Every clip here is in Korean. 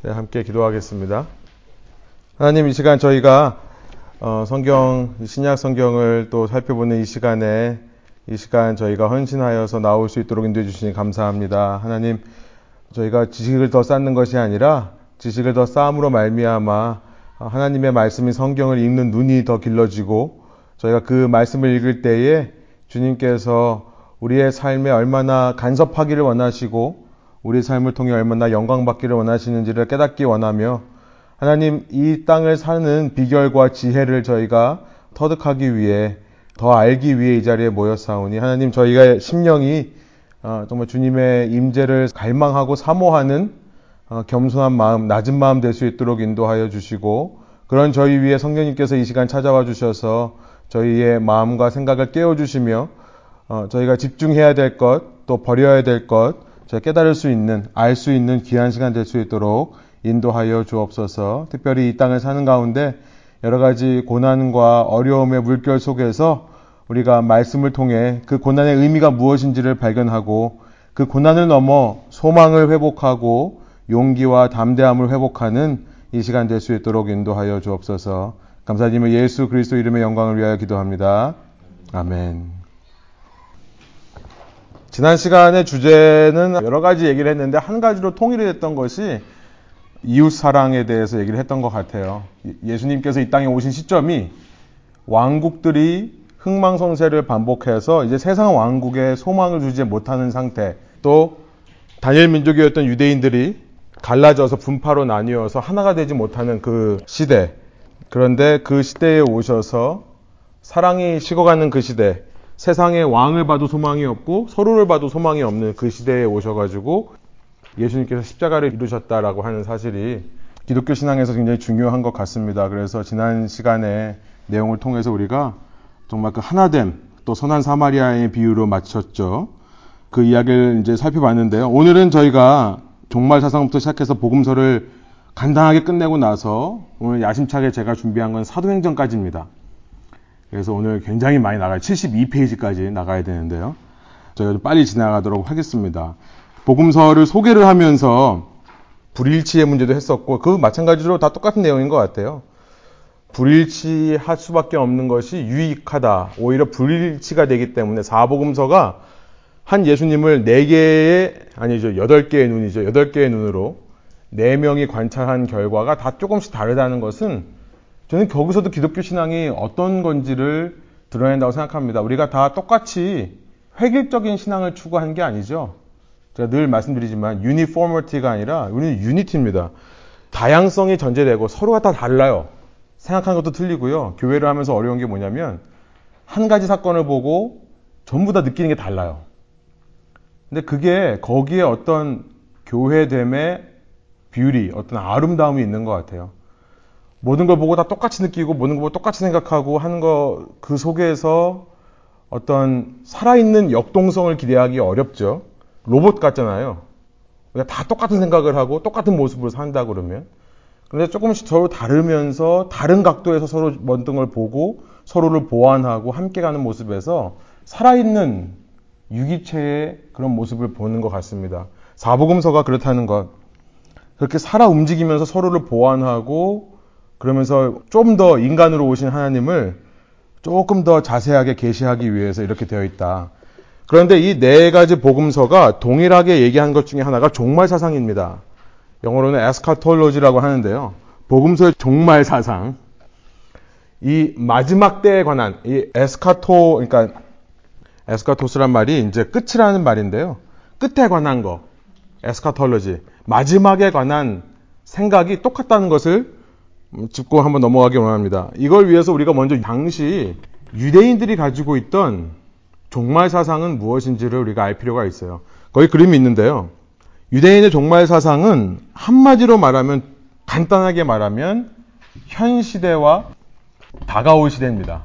네, 함께 기도하겠습니다. 하나님 이 시간 저희가 어, 성경 신약 성경을 또 살펴보는 이 시간에 이 시간 저희가 헌신하여서 나올 수 있도록 인도해 주시니 감사합니다. 하나님 저희가 지식을 더 쌓는 것이 아니라 지식을 더 쌓음으로 말미암아 하나님의 말씀인 성경을 읽는 눈이 더 길러지고 저희가 그 말씀을 읽을 때에 주님께서 우리의 삶에 얼마나 간섭하기를 원하시고 우리 삶을 통해 얼마나 영광받기를 원하시는지를 깨닫기 원하며 하나님 이 땅을 사는 비결과 지혜를 저희가 터득하기 위해 더 알기 위해 이 자리에 모였사오니 하나님 저희가 심령이 어, 정말 주님의 임재를 갈망하고 사모하는 어, 겸손한 마음, 낮은 마음 될 수 있도록 인도하여 주시고 그런 저희 위에 성령님께서 이 시간 찾아와 주셔서 저희의 마음과 생각을 깨워 주시며 어, 저희가 집중해야 될 것, 또 버려야 될 것, 저희 깨달을 수 있는, 알 수 있는 귀한 시간 될 수 있도록 인도하여 주옵소서. 특별히 이 땅을 사는 가운데 여러 가지 고난과 어려움의 물결 속에서 우리가 말씀을 통해 그 고난의 의미가 무엇인지를 발견하고 그 고난을 넘어 소망을 회복하고 용기와 담대함을 회복하는 이 시간 될 수 있도록 인도하여 주옵소서. 감사드리며 예수 그리스도 이름의 영광을 위하여 기도합니다. 아멘. 지난 시간의 주제는 여러 가지 얘기를 했는데 한 가지로 통일이 됐던 것이 이웃 사랑에 대해서 얘기를 했던 것 같아요. 예수님께서 이 땅에 오신 시점이 왕국들이 흥망성쇠를 반복해서 이제 세상 왕국에 소망을 주지 못하는 상태, 또 단일 민족이었던 유대인들이 갈라져서 분파로 나뉘어서 하나가 되지 못하는 그 시대. 그런데 그 시대에 오셔서 사랑이 식어가는 그 시대, 세상에 왕을 봐도 소망이 없고 서로를 봐도 소망이 없는 그 시대에 오셔가지고 예수님께서 십자가를 이루셨다라고 하는 사실이 기독교 신앙에서 굉장히 중요한 것 같습니다. 그래서 지난 시간에 내용을 통해서 우리가 정말 그 하나됨 또 선한 사마리아의 비유로 마쳤죠. 그 이야기를 이제 살펴봤는데요. 오늘은 저희가 종말 사상부터 시작해서 복음서를 간단하게 끝내고 나서 오늘 야심차게 제가 준비한 건 사도행전까지입니다. 그래서 오늘 굉장히 많이 나가요. 72페이지까지 나가야 되는데요. 저희가 좀 빨리 지나가도록 하겠습니다. 복음서를 소개를 하면서 불일치의 문제도 했었고 그 마찬가지로 다 똑같은 내용인 것 같아요. 불일치할 수밖에 없는 것이 유익하다. 오히려 불일치가 되기 때문에 사복음서가 한 예수님을 네 개의 아니죠 여덟 개의 눈이죠 여덟 개의 눈으로 네 명이 관찰한 결과가 다 조금씩 다르다는 것은 저는 거기서도 기독교 신앙이 어떤 건지를 드러낸다고 생각합니다. 우리가 다 똑같이 획일적인 신앙을 추구하는 게 아니죠. 제가 늘 말씀드리지만 유니포머티가 아니라 우리는 유니티입니다. 다양성이 전제되고 서로가 다 달라요. 생각하는 것도 틀리고요. 교회를 하면서 어려운 게 뭐냐면 한 가지 사건을 보고 전부 다 느끼는 게 달라요. 근데 그게 거기에 어떤 교회됨의 뷰리, 어떤 아름다움이 있는 것 같아요. 모든 걸 보고 다 똑같이 느끼고 모든 걸 보고 똑같이 생각하고 하는 거 그 속에서 어떤 살아있는 역동성을 기대하기 어렵죠. 로봇 같잖아요. 다 똑같은 생각을 하고 똑같은 모습으로 산다 그러면. 그런데 조금씩 서로 다르면서 다른 각도에서 서로 모든 걸 보고 서로를 보완하고 함께 가는 모습에서 살아있는 유기체의 그런 모습을 보는 것 같습니다. 사복음서가 그렇다는 것. 그렇게 살아 움직이면서 서로를 보완하고 그러면서 좀 더 인간으로 오신 하나님을 조금 더 자세하게 계시하기 위해서 이렇게 되어 있다. 그런데 이 네 가지 복음서가 동일하게 얘기한 것 중에 하나가 종말 사상입니다. 영어로는 에스카톨로지라고 하는데요. 복음서의 종말 사상. 이 마지막 때에 관한 이 에스카토 그러니까 에스카토스란 말이 이제 끝이라는 말인데요. 끝에 관한 거. 에스카톨로지. 마지막에 관한 생각이 똑같다는 것을 짚고 한번 넘어가기 원합니다. 이걸 위해서 우리가 먼저 당시 유대인들이 가지고 있던 종말 사상은 무엇인지를 우리가 알 필요가 있어요. 거기 그림이 있는데요. 유대인의 종말 사상은 한마디로 말하면 간단하게 말하면 현 시대와 다가올 시대입니다.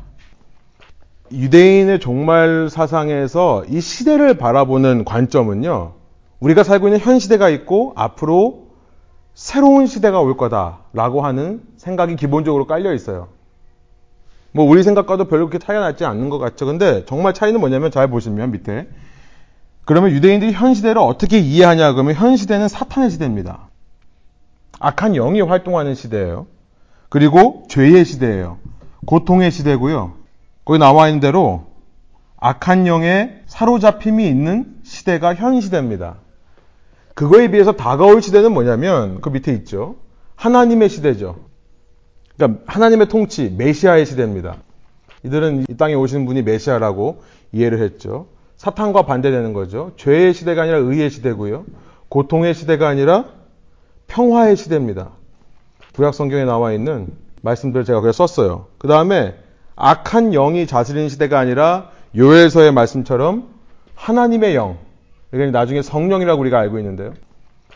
유대인의 종말 사상에서 이 시대를 바라보는 관점은요. 우리가 살고 있는 현 시대가 있고 앞으로 새로운 시대가 올 거다라고 하는 생각이 기본적으로 깔려 있어요. 뭐 우리 생각과도 별로 그렇게 차이가 나지 않는 것 같죠. 근데 정말 차이는 뭐냐면 잘 보시면 밑에 그러면 유대인들이 현 시대를 어떻게 이해하냐 그러면 현 시대는 사탄의 시대입니다. 악한 영이 활동하는 시대예요. 그리고 죄의 시대예요. 고통의 시대고요. 거기 나와 있는 대로 악한 영의 사로잡힘이 있는 시대가 현 시대입니다. 그거에 비해서 다가올 시대는 뭐냐면 그 밑에 있죠. 하나님의 시대죠. 그러니까 하나님의 통치, 메시아의 시대입니다. 이들은 이 땅에 오시는 분이 메시아라고 이해를 했죠. 사탄과 반대되는 거죠. 죄의 시대가 아니라 의의 시대고요. 고통의 시대가 아니라 평화의 시대입니다. 구약 성경에 나와 있는 말씀들을 제가 그래 썼어요. 그 다음에 악한 영이 자스리는 시대가 아니라 요엘서의 말씀처럼 하나님의 영, 그러니까 나중에 성령이라고 우리가 알고 있는데요.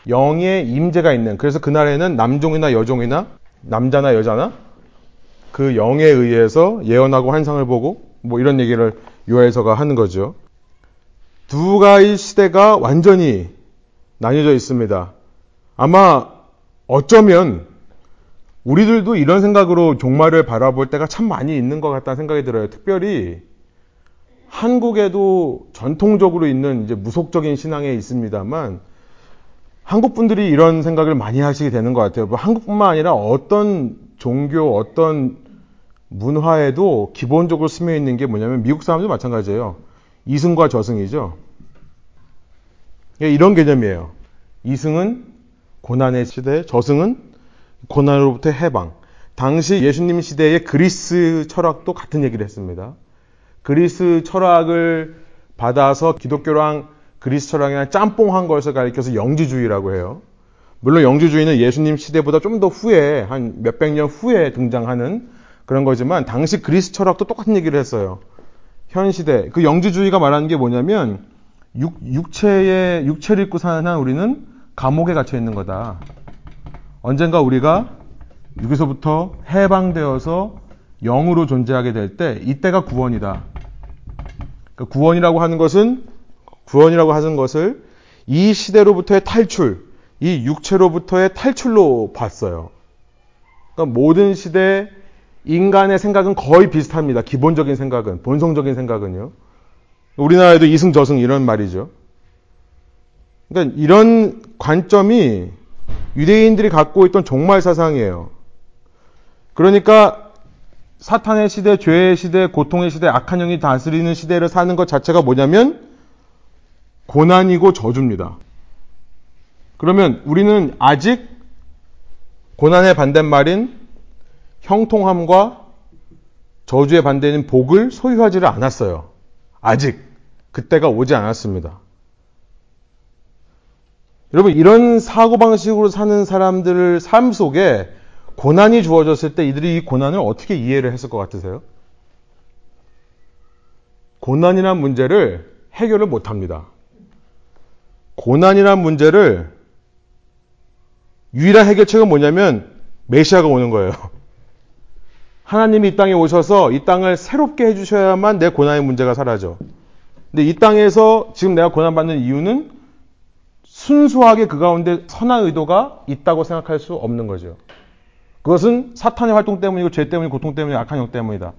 영의 임재가 있는 그래서 그날에는 남종이나 여종이나 남자나 여자나 그 영에 의해서 예언하고 환상을 보고 뭐 이런 얘기를 요엘서가 하는 거죠. 두 가지 시대가 완전히 나뉘어져 있습니다. 아마 어쩌면 우리들도 이런 생각으로 종말을 바라볼 때가 참 많이 있는 것 같다는 생각이 들어요. 특별히 한국에도 전통적으로 있는 이제 무속적인 신앙에 있습니다만 한국 분들이 이런 생각을 많이 하시게 되는 것 같아요. 뭐 한국뿐만 아니라 어떤 종교, 어떤 문화에도 기본적으로 스며 있는 게 뭐냐면 미국 사람도 마찬가지예요. 이승과 저승이죠. 이런 개념이에요. 이승은 고난의 시대, 저승은 고난으로부터 해방. 당시 예수님 시대의 그리스 철학도 같은 얘기를 했습니다. 그리스 철학을 받아서 기독교랑 그리스 철학이나 짬뽕한 것을 가리켜서 영지주의라고 해요. 물론 영지주의는 예수님 시대보다 좀 더 후에 한 몇백 년 후에 등장하는 그런 거지만 당시 그리스 철학도 똑같은 얘기를 했어요. 현 시대 그 영지주의가 말하는 게 뭐냐면 육, 육체의 육체를 입고 사는 한 우리는 감옥에 갇혀 있는 거다. 언젠가 우리가 여기서부터 해방되어서 영으로 존재하게 될 때 이때가 구원이다. 그 구원이라고 하는 것은 구원이라고 하는 것을 이 시대로부터의 탈출, 이 육체로부터의 탈출로 봤어요. 그러니까 모든 시대 인간의 생각은 거의 비슷합니다. 기본적인 생각은, 본성적인 생각은요. 우리나라에도 이승 저승 이런 말이죠. 그러니까 이런 관점이 유대인들이 갖고 있던 종말 사상이에요. 그러니까 사탄의 시대, 죄의 시대, 고통의 시대, 악한 영이 다스리는 시대를 사는 것 자체가 뭐냐면 고난이고 저주입니다. 그러면 우리는 아직 고난의 반대말인 형통함과 저주의 반대인 복을 소유하지를 않았어요. 아직 그때가 오지 않았습니다. 여러분 이런 사고방식으로 사는 사람들 삶 속에 고난이 주어졌을 때 이들이 이 고난을 어떻게 이해를 했을 것 같으세요? 고난이란 문제를 해결을 못 합니다. 고난이란 문제를 유일한 해결책은 뭐냐면 메시아가 오는 거예요. 하나님이 이 땅에 오셔서 이 땅을 새롭게 해주셔야만 내 고난의 문제가 사라져. 근데 이 땅에서 지금 내가 고난받는 이유는 순수하게 그 가운데 선한 의도가 있다고 생각할 수 없는 거죠. 그것은 사탄의 활동 때문이고 죄 때문이고 고통 때문이고 악한 영 때문이다.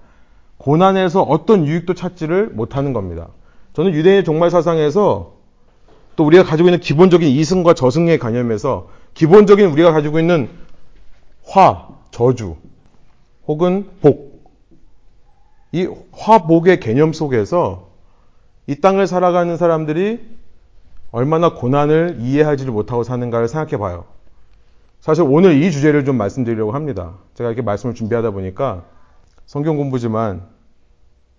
고난에서 어떤 유익도 찾지를 못하는 겁니다. 저는 유대인의 종말 사상에서 또 우리가 가지고 있는 기본적인 이승과 저승의 관념에서 기본적인 우리가 가지고 있는 화, 저주, 혹은 복. 이 화복의 개념 속에서 이 땅을 살아가는 사람들이 얼마나 고난을 이해하지를 못하고 사는가를 생각해 봐요. 사실 오늘 이 주제를 좀 말씀드리려고 합니다. 제가 이렇게 말씀을 준비하다 보니까 성경 공부지만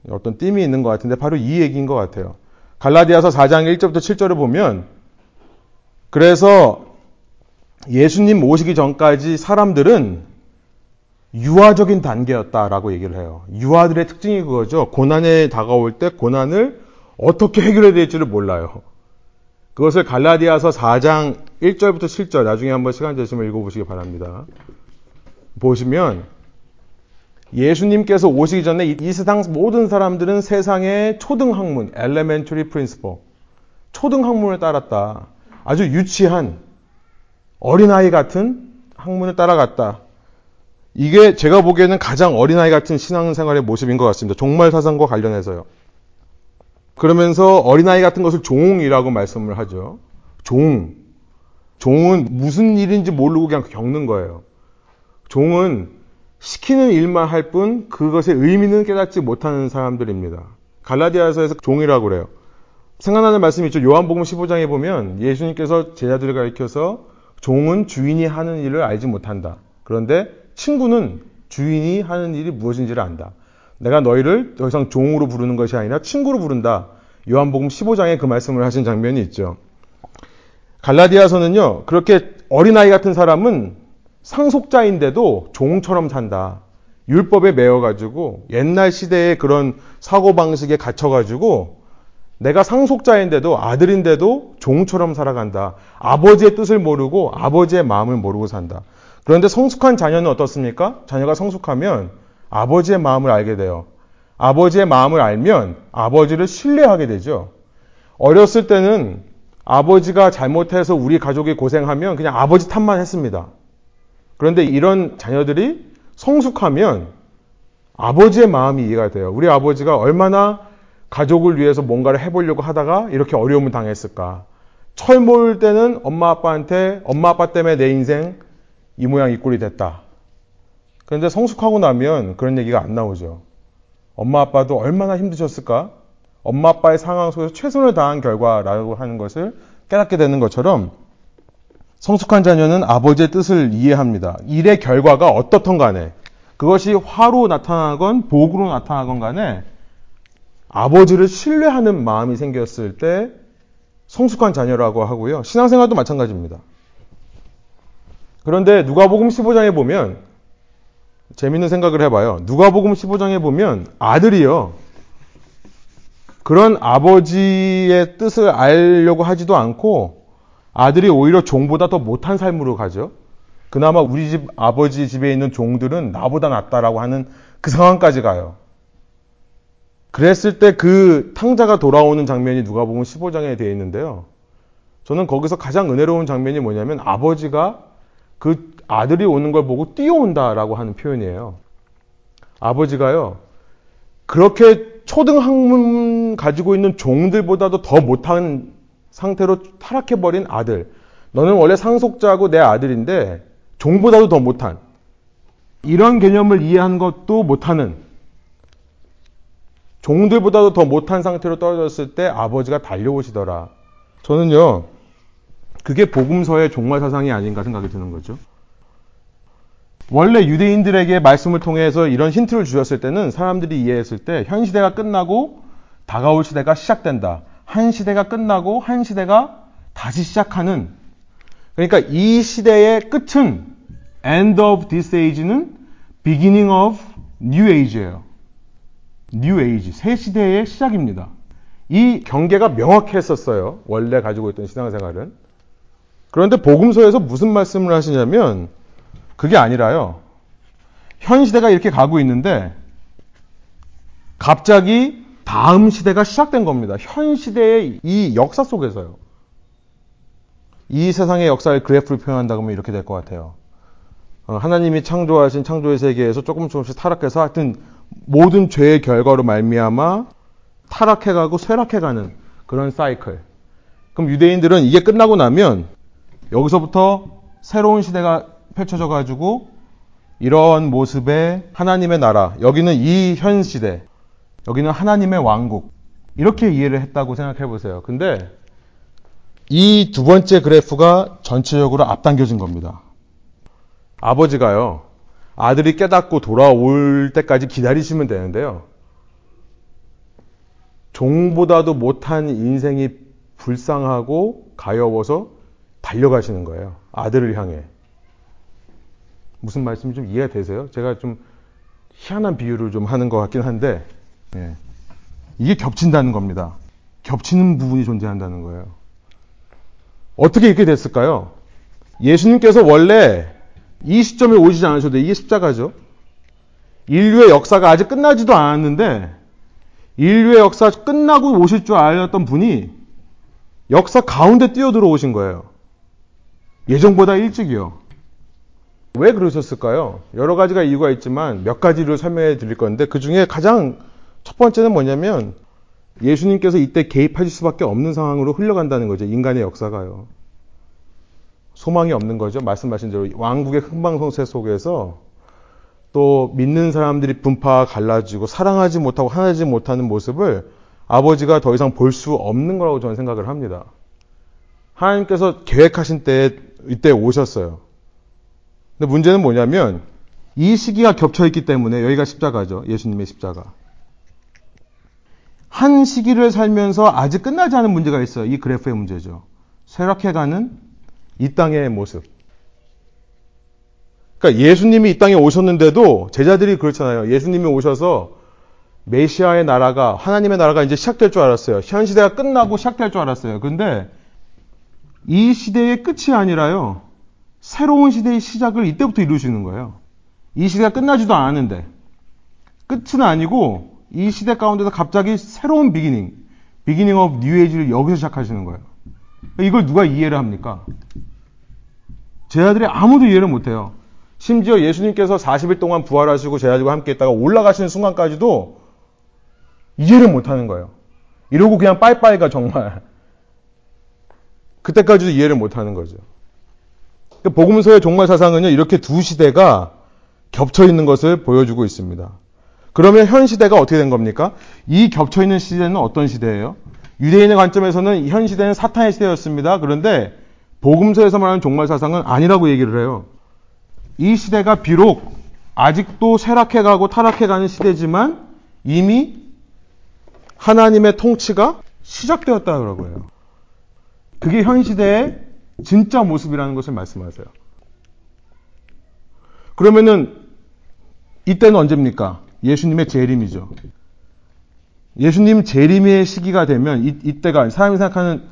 어떤 띠이 있는 것 같은데 바로 이 얘기인 것 같아요. 갈라디아서 4장 1절부터 7절을 보면 그래서 예수님 오시기 전까지 사람들은 유아적인 단계였다라고 얘기를 해요. 유아들의 특징이 그거죠. 고난에 다가올 때 고난을 어떻게 해결해야 될지를 몰라요. 그것을 갈라디아서 4장 1절부터 7절 나중에 한번 시간 되시면 읽어보시기 바랍니다. 보시면 예수님께서 오시기 전에 이 세상 모든 사람들은 세상의 초등 학문, elementary principle, 초등 학문을 따랐다. 아주 유치한 어린아이 같은 학문을 따라갔다. 이게 제가 보기에는 가장 어린아이 같은 신앙생활의 모습인 것 같습니다. 종말 사상과 관련해서요. 그러면서 어린아이 같은 것을 종이라고 말씀을 하죠. 종. 종은 무슨 일인지 모르고 그냥 겪는 거예요. 종은 시키는 일만 할 뿐 그것의 의미는 깨닫지 못하는 사람들입니다. 갈라디아서에서 종이라고 그래요. 생각나는 말씀이 있죠. 요한복음 15장에 보면 예수님께서 제자들을 가리켜서 종은 주인이 하는 일을 알지 못한다. 그런데 친구는 주인이 하는 일이 무엇인지를 안다. 내가 너희를 더 이상 종으로 부르는 것이 아니라 친구로 부른다. 요한복음 15장에 그 말씀을 하신 장면이 있죠. 갈라디아서는요, 그렇게 어린아이 같은 사람은 상속자인데도 종처럼 산다. 율법에 매여가지고 옛날 시대의 그런 사고방식에 갇혀가지고 내가 상속자인데도 아들인데도 종처럼 살아간다. 아버지의 뜻을 모르고 아버지의 마음을 모르고 산다. 그런데 성숙한 자녀는 어떻습니까? 자녀가 성숙하면 아버지의 마음을 알게 돼요. 아버지의 마음을 알면 아버지를 신뢰하게 되죠. 어렸을 때는 아버지가 잘못해서 우리 가족이 고생하면 그냥 아버지 탓만 했습니다. 그런데 이런 자녀들이 성숙하면 아버지의 마음이 이해가 돼요. 우리 아버지가 얼마나 가족을 위해서 뭔가를 해보려고 하다가 이렇게 어려움을 당했을까. 철모일 때는 엄마 아빠한테 엄마 아빠 때문에 내 인생 이 모양 이 꼴이 됐다. 그런데 성숙하고 나면 그런 얘기가 안 나오죠. 엄마 아빠도 얼마나 힘드셨을까? 엄마 아빠의 상황 속에서 최선을 다한 결과라고 하는 것을 깨닫게 되는 것처럼 성숙한 자녀는 아버지의 뜻을 이해합니다. 일의 결과가 어떻든 간에 그것이 화로 나타나건 복으로 나타나건 간에 아버지를 신뢰하는 마음이 생겼을 때 성숙한 자녀라고 하고요. 신앙생활도 마찬가지입니다. 그런데 누가복음 15장에 보면 재밌는 생각을 해봐요. 누가복음 15장에 보면 아들이요. 그런 아버지의 뜻을 알려고 하지도 않고 아들이 오히려 종보다 더 못한 삶으로 가죠. 그나마 우리 집 아버지 집에 있는 종들은 나보다 낫다라고 하는 그 상황까지 가요. 그랬을 때 그 탕자가 돌아오는 장면이 누가복음 15장에 되어 있는데요. 저는 거기서 가장 은혜로운 장면이 뭐냐면 아버지가 그 아들이 오는 걸 보고 뛰어온다라고 하는 표현이에요. 아버지가요. 그렇게 초등학문 가지고 있는 종들보다도 더 못한 상태로 타락해버린 아들. 너는 원래 상속자고 내 아들인데 종보다도 더 못한 이런 개념을 이해한 것도 못하는 종들보다도 더 못한 상태로 떨어졌을 때 아버지가 달려오시더라. 저는요, 그게 복음서의 종말 사상이 아닌가 생각이 드는 거죠. 원래 유대인들에게 말씀을 통해서 이런 힌트를 주셨을 때는 사람들이 이해했을 때 현 시대가 끝나고 다가올 시대가 시작된다. 한 시대가 끝나고 한 시대가 다시 시작하는 그러니까 이 시대의 끝은 end of this age는 beginning of new age예요. new age, 새 시대의 시작입니다. 이 경계가 명확했었어요. 원래 가지고 있던 신앙생활은. 그런데 복음서에서 무슨 말씀을 하시냐면 그게 아니라요. 현 시대가 이렇게 가고 있는데 갑자기 다음 시대가 시작된 겁니다. 현 시대의 이 역사 속에서요. 이 세상의 역사를 그래프를 표현한다 그러면 이렇게 될 것 같아요. 어, 하나님이 창조하신 창조의 세계에서 조금 조금씩 타락해서 하여튼 모든 죄의 결과로 말미암아 타락해가고 쇠락해가는 그런 사이클. 그럼 유대인들은 이게 끝나고 나면 여기서부터 새로운 시대가 펼쳐져 가지고 이런 모습의 하나님의 나라, 여기는 이 현 시대, 여기는 하나님의 왕국. 이렇게 이해를 했다고 생각해 보세요. 근데 이 두 번째 그래프가 전체적으로 앞당겨진 겁니다. 아버지가요, 아들이 깨닫고 돌아올 때까지 기다리시면 되는데요. 종보다도 못한 인생이 불쌍하고 가여워서 달려가시는 거예요. 아들을 향해. 무슨 말씀이 좀 이해가 되세요? 제가 좀 희한한 비유를 좀 하는 것 같긴 한데, 예. 이게 겹친다는 겁니다. 겹치는 부분이 존재한다는 거예요. 어떻게 이렇게 됐을까요? 예수님께서 원래 이 시점에 오시지 않으셔도 이게 십자가죠. 인류의 역사가 아직 끝나지도 않았는데 인류의 역사 끝나고 오실 줄 알았던 분이 역사 가운데 뛰어들어 오신 거예요. 예정보다 일찍이요. 왜 그러셨을까요? 여러 가지가 이유가 있지만 몇 가지를 설명해 드릴 건데 그 중에 가장 첫 번째는 뭐냐면 예수님께서 이때 개입하실 수밖에 없는 상황으로 흘러간다는 거죠. 인간의 역사가요. 소망이 없는 거죠. 말씀하신 대로 왕국의 흥망성쇠 속에서 또 믿는 사람들이 분파 갈라지고 사랑하지 못하고 하나지 못하는 모습을 아버지가 더 이상 볼 수 없는 거라고 저는 생각을 합니다. 하나님께서 계획하신 때에 이때 오셨어요. 근데 문제는 뭐냐면 이 시기가 겹쳐 있기 때문에 여기가 십자가죠. 예수님의 십자가. 한 시기를 살면서 아직 끝나지 않은 문제가 있어요. 이 그래프의 문제죠. 쇠락해가는 이 땅의 모습. 그러니까 예수님이 이 땅에 오셨는데도 제자들이 그렇잖아요. 예수님이 오셔서 메시아의 나라가 하나님의 나라가 이제 시작될 줄 알았어요. 현 시대가 끝나고 시작될 줄 알았어요. 근데 이 시대의 끝이 아니라요. 새로운 시대의 시작을 이때부터 이루시는 거예요. 이 시대가 끝나지도 않았는데 끝은 아니고 이 시대 가운데서 갑자기 새로운 beginning, beginning of new age를 여기서 시작하시는 거예요. 이걸 누가 이해를 합니까? 제자들이 아무도 이해를 못해요. 심지어 예수님께서 40일 동안 부활하시고 제자들과 함께 있다가 올라가시는 순간까지도 이해를 못하는 거예요. 이러고 그냥 빠이빠이가 정말 그때까지도 이해를 못하는 거죠. 그러니까 복음서의 종말 사상은요 이렇게 두 시대가 겹쳐 있는 것을 보여주고 있습니다. 그러면 현 시대가 어떻게 된 겁니까? 이 겹쳐 있는 시대는 어떤 시대예요? 유대인의 관점에서는 현 시대는 사탄의 시대였습니다. 그런데 복음서에서 말하는 종말 사상은 아니라고 얘기를 해요. 이 시대가 비록 아직도 쇠락해가고 타락해가는 시대지만 이미 하나님의 통치가 시작되었다 그러고 해요. 그게 현 시대의 진짜 모습이라는 것을 말씀하세요. 그러면은 이때는 언제입니까? 예수님의 재림이죠. 예수님 재림의 시기가 되면 이, 이때가 사람이 생각하는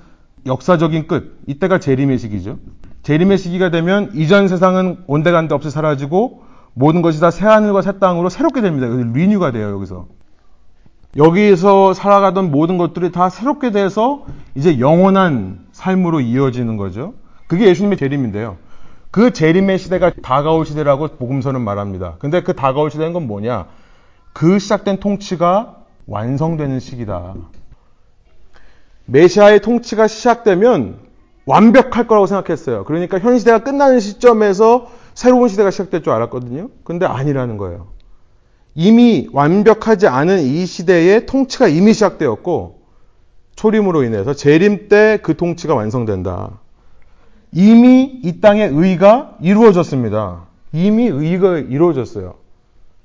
역사적인 끝, 이때가 재림의 시기죠. 재림의 시기가 되면 이전 세상은 온데간데 없이 사라지고 모든 것이 다 새하늘과 새 땅으로 새롭게 됩니다. 리뉴가 돼요, 여기서. 여기에서 살아가던 모든 것들이 다 새롭게 돼서 이제 영원한 삶으로 이어지는 거죠. 그게 예수님의 재림인데요. 그 재림의 시대가 다가올 시대라고 복음서는 말합니다. 근데 그 다가올 시대는 건 뭐냐? 그 시작된 통치가 완성되는 시기다. 메시아의 통치가 시작되면 완벽할 거라고 생각했어요. 그러니까 현 시대가 끝나는 시점에서 새로운 시대가 시작될 줄 알았거든요. 근데 아니라는 거예요. 이미 완벽하지 않은 이 시대의 통치가 이미 시작되었고 초림으로 인해서 재림 때 그 통치가 완성된다. 이미 이 땅의 의가 이루어졌습니다. 이미 의가 이루어졌어요.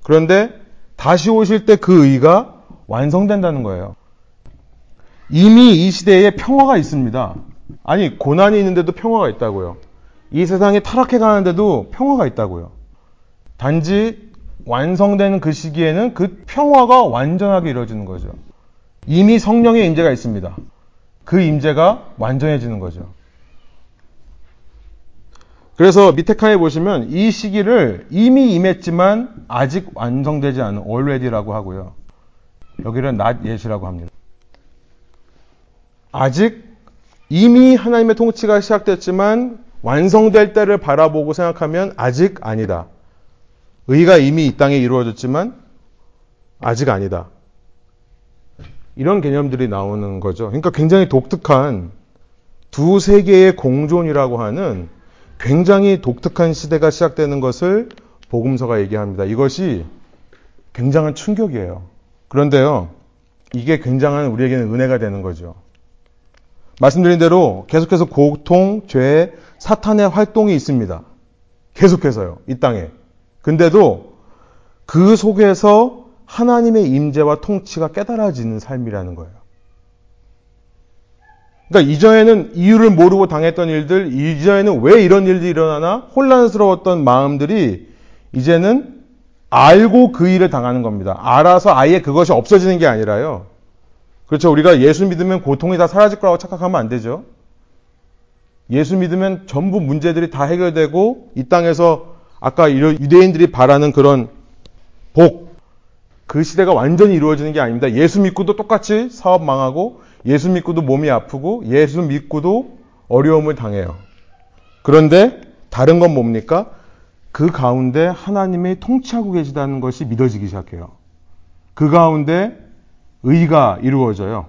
그런데 다시 오실 때 그 의가 완성된다는 거예요. 이미 이 시대에 평화가 있습니다. 아니, 고난이 있는데도 평화가 있다고요. 이 세상이 타락해 가는데도 평화가 있다고요. 단지 완성되는 그 시기에는 그 평화가 완전하게 이루어지는 거죠. 이미 성령의 임재가 있습니다. 그 임재가 완전해지는 거죠. 그래서 밑에 칸에 보시면 이 시기를 이미 임했지만 아직 완성되지 않은 already라고 하고요. 여기는 not yet이라고 합니다. 아직 이미 하나님의 통치가 시작됐지만 완성될 때를 바라보고 생각하면 아직 아니다. 의가 이미 이 땅에 이루어졌지만 아직 아니다. 이런 개념들이 나오는 거죠. 그러니까 굉장히 독특한 두 세계의 공존이라고 하는 굉장히 독특한 시대가 시작되는 것을 복음서가 얘기합니다. 이것이 굉장한 충격이에요. 그런데요, 이게 굉장한 우리에게는 은혜가 되는 거죠. 말씀드린 대로 계속해서 고통, 죄, 사탄의 활동이 있습니다. 계속해서요, 이 땅에. 근데도 그 속에서 하나님의 임재와 통치가 깨달아지는 삶이라는 거예요. 그러니까 이전에는 이유를 모르고 당했던 일들, 이전에는 왜 이런 일들이 일어나나 혼란스러웠던 마음들이 이제는 알고 그 일을 당하는 겁니다. 알아서 아예 그것이 없어지는 게 아니라요. 그렇죠. 우리가 예수 믿으면 고통이 다 사라질 거라고 착각하면 안 되죠. 예수 믿으면 전부 문제들이 다 해결되고 이 땅에서 아까 유대인들이 바라는 그런 복, 그 시대가 완전히 이루어지는 게 아닙니다. 예수 믿고도 똑같이 사업 망하고, 예수 믿고도 몸이 아프고, 예수 믿고도 어려움을 당해요. 그런데 다른 건 뭡니까? 그 가운데 하나님이 통치하고 계시다는 것이 믿어지기 시작해요. 그 가운데 의가 이루어져요.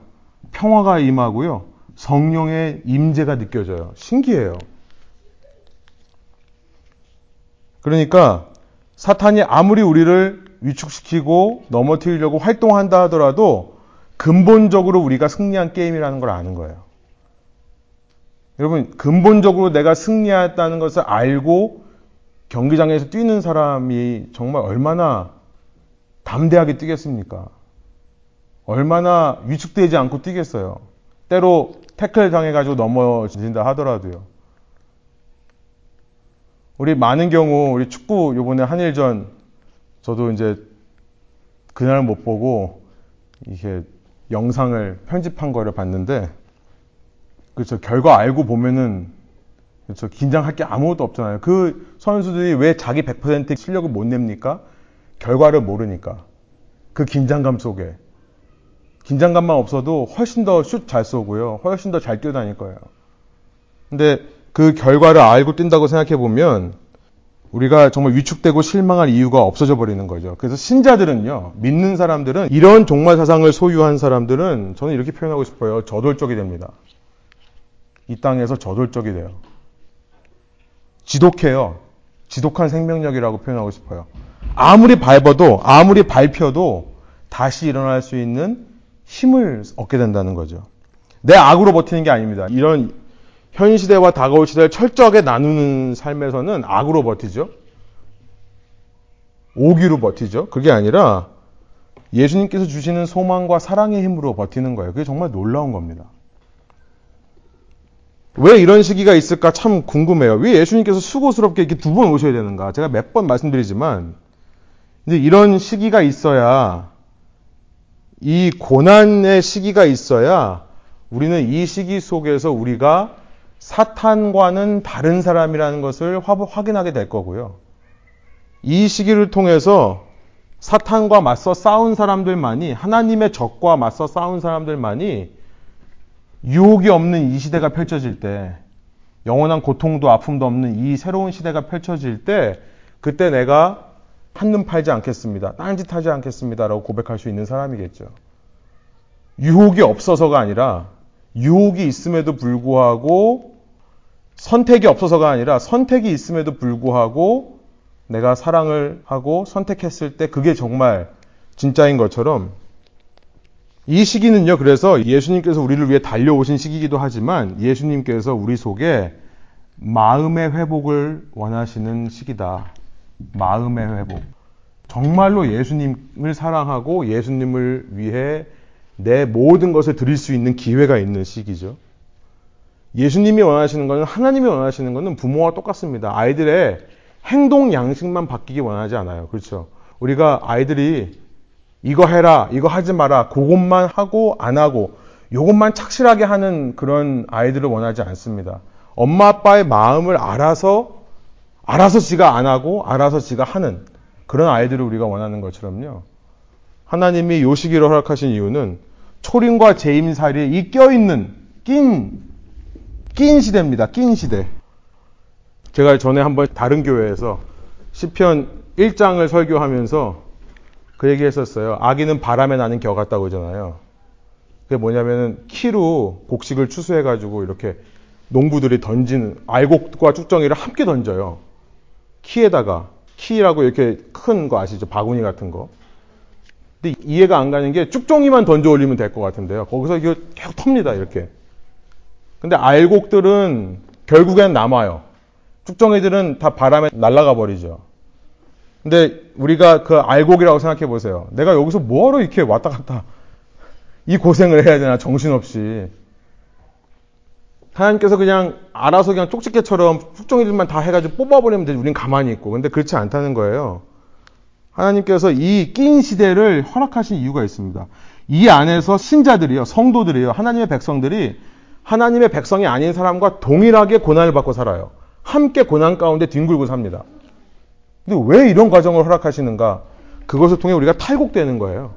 평화가 임하고요. 성령의 임재가 느껴져요. 신기해요. 그러니까 사탄이 아무리 우리를 위축시키고 넘어뜨리려고 활동한다 하더라도 근본적으로 우리가 승리한 게임이라는 걸 아는 거예요. 여러분, 근본적으로 내가 승리했다는 것을 알고 경기장에서 뛰는 사람이 정말 얼마나 담대하게 뛰겠습니까? 얼마나 위축되지 않고 뛰겠어요. 때로 태클 당해가지고 넘어진다 하더라도요. 우리 많은 경우 우리 축구 요번에 한일전 저도 이제 그날 못 보고 이게 영상을 편집한 거를 봤는데 그렇죠 결과 알고 보면은 그렇죠 긴장할 게 아무것도 없잖아요. 그 선수들이 왜 자기 100% 실력을 못 냅니까? 결과를 모르니까 그 긴장감 속에 긴장감만 없어도 훨씬 더 슛 잘 쏘고요. 훨씬 더 잘 뛰어다닐 거예요. 근데 그 결과를 알고 뛴다고 생각해 보면 우리가 정말 위축되고 실망할 이유가 없어져 버리는 거죠. 그래서 신자들은요, 믿는 사람들은 이런 종말 사상을 소유한 사람들은 저는 이렇게 표현하고 싶어요. 저돌적이 됩니다. 이 땅에서 저돌적이 돼요. 지독해요. 지독한 생명력이라고 표현하고 싶어요. 아무리 밟아도, 아무리 밟혀도 다시 일어날 수 있는 힘을 얻게 된다는 거죠. 내 악으로 버티는 게 아닙니다. 이런 현 시대와 다가올 시대를 철저하게 나누는 삶에서는 악으로 버티죠. 오기로 버티죠. 그게 아니라 예수님께서 주시는 소망과 사랑의 힘으로 버티는 거예요. 그게 정말 놀라운 겁니다. 왜 이런 시기가 있을까 참 궁금해요. 왜 예수님께서 수고스럽게 이렇게 두 번 오셔야 되는가? 제가 몇 번 말씀드리지만, 이제 이런 시기가 있어야 이 고난의 시기가 있어야 우리는 이 시기 속에서 우리가 사탄과는 다른 사람이라는 것을 확인하게 될 거고요. 이 시기를 통해서 사탄과 맞서 싸운 사람들만이 하나님의 적과 맞서 싸운 사람들만이 유혹이 없는 이 시대가 펼쳐질 때 영원한 고통도 아픔도 없는 이 새로운 시대가 펼쳐질 때 그때 내가 한눈 팔지 않겠습니다. 딴짓 하지 않겠습니다. 라고 고백할 수 있는 사람이겠죠. 유혹이 없어서가 아니라 유혹이 있음에도 불구하고 선택이 없어서가 아니라 선택이 있음에도 불구하고 내가 사랑을 하고 선택했을 때 그게 정말 진짜인 것처럼 이 시기는요, 그래서 예수님께서 우리를 위해 달려오신 시기이기도 하지만 예수님께서 우리 속에 마음의 회복을 원하시는 시기다. 마음의 회복. 정말로 예수님을 사랑하고 예수님을 위해 내 모든 것을 드릴 수 있는 기회가 있는 시기죠. 예수님이 원하시는 것은 하나님이 원하시는 것은 부모와 똑같습니다. 아이들의 행동 양식만 바뀌기 원하지 않아요. 그렇죠? 우리가 아이들이 이거 해라, 이거 하지 마라, 그것만 하고 안 하고 이것만 착실하게 하는 그런 아이들을 원하지 않습니다. 엄마 아빠의 마음을 알아서 알아서 지가 안 하고 알아서 지가 하는 그런 아이들을 우리가 원하는 것처럼요. 하나님이 요 시기를 허락하신 이유는 초림과 재임 사이에 이 껴있는 낀, 낀 시대입니다. 낀 시대. 제가 전에 한번 다른 교회에서 시편 1장을 설교하면서 그 얘기 했었어요. 아기는 바람에 나는 겨 같다고 그러잖아요. 그게 뭐냐면은 키로 곡식을 추수해가지고 이렇게 농부들이 던지는 알곡과 쭉정이를 함께 던져요. 키에다가 키라고 이렇게 큰 거 아시죠? 바구니 같은 거. 근데 이해가 안 가는 게 쭉정이만 던져 올리면 될 것 같은데요. 거기서 이거 계속 텁니다, 이렇게. 근데 알곡들은 결국엔 남아요. 쭉정이들은 다 바람에 날아가 버리죠. 근데 우리가 그 알곡이라고 생각해 보세요. 내가 여기서 뭐하러 이렇게 왔다 갔다 이 고생을 해야 되나 정신없이. 하나님께서 그냥 알아서 그냥 쪽집게처럼 숙종이들만 다 해가지고 뽑아버리면 되지. 우린 가만히 있고. 근데 그렇지 않다는 거예요. 하나님께서 이 낀 시대를 허락하신 이유가 있습니다. 이 안에서 신자들이요, 성도들이요, 하나님의 백성들이 하나님의 백성이 아닌 사람과 동일하게 고난을 받고 살아요. 함께 고난 가운데 뒹굴고 삽니다. 근데 왜 이런 과정을 허락하시는가? 그것을 통해 우리가 탈곡되는 거예요.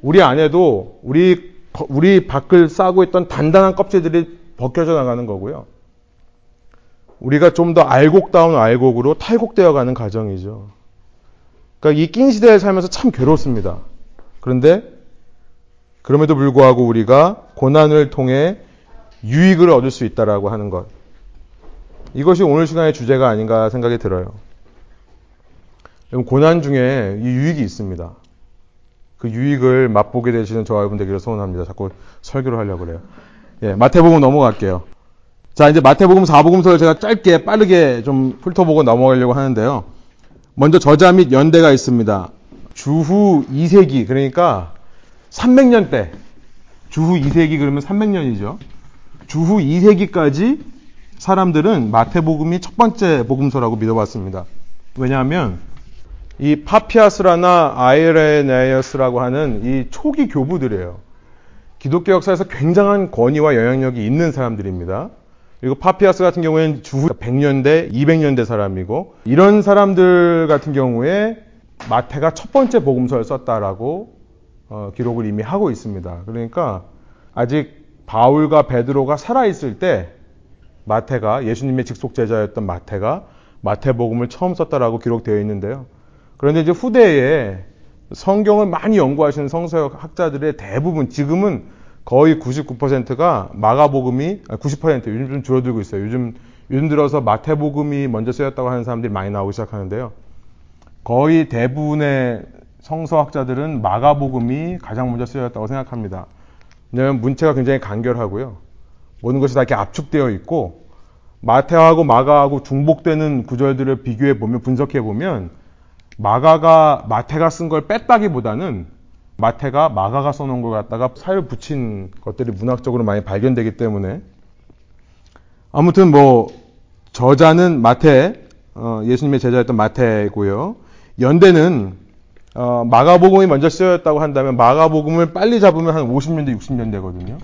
우리 안에도 우리 우리 밖을 싸고 있던 단단한 껍질들이 벗겨져 나가는 거고요. 우리가 좀 더 알곡다운 알곡으로 탈곡되어 가는 과정이죠. 그러니까 이 낀 시대에 살면서 참 괴롭습니다. 그런데 그럼에도 불구하고 우리가 고난을 통해 유익을 얻을 수 있다라고 하는 것. 이것이 오늘 시간의 주제가 아닌가 생각이 들어요. 고난 중에 이 유익이 있습니다. 그 유익을 맛보게 되시는 저와 여러분 되기를 소원합니다. 자꾸 설교를 하려고 그래요. 예, 마태복음 넘어갈게요. 자, 이제 마태복음 4복음서를 제가 짧게 빠르게 좀 훑어보고 넘어가려고 하는데요. 먼저 저자 및 연대가 있습니다. 주후 2세기, 그러니까 300년 때, 주후 2세기 그러면 300년이죠. 주후 2세기까지 사람들은 마태복음이 첫 번째 복음서라고 믿어봤습니다. 왜냐하면 이 파피아스라나 아이레네이어스라고 하는 이 초기 교부들이에요. 기독교 역사에서 굉장한 권위와 영향력이 있는 사람들입니다. 그리고 파피아스 같은 경우에는 주후 100년대, 200년대 사람이고 이런 사람들 같은 경우에 마태가 첫 번째 복음서를 썼다라고 어, 기록을 이미 하고 있습니다. 그러니까 아직 바울과 베드로가 살아 있을 때 마태가 예수님의 직속 제자였던 마태가 마태복음을 처음 썼다라고 기록되어 있는데요. 그런데 이제 후대에 성경을 많이 연구하시는 성서학 학자들의 대부분 지금은 거의 99%가 마가복음이 90% 요즘 좀 줄어들고 있어요. 요즘 요즘 들어서 마태복음이 먼저 쓰였다고 하는 사람들이 많이 나오기 시작하는데요. 거의 대부분의 성서학자들은 마가복음이 가장 먼저 쓰였다고 생각합니다. 왜냐하면 문체가 굉장히 간결하고요. 모든 것이 다 이렇게 압축되어 있고 마태하고 마가하고 중복되는 구절들을 비교해 보면 분석해 보면 마가가 마태가 쓴 걸 뺐다기보다는 마태가 마가가 써놓은 걸 갖다가 살을 붙인 것들이 문학적으로 많이 발견되기 때문에 아무튼 뭐 저자는 마태 어, 예수님의 제자였던 마태고요. 연대는 어, 마가복음이 먼저 쓰였다고 한다면 마가복음을 빨리 잡으면 한 50년대 60년대거든요.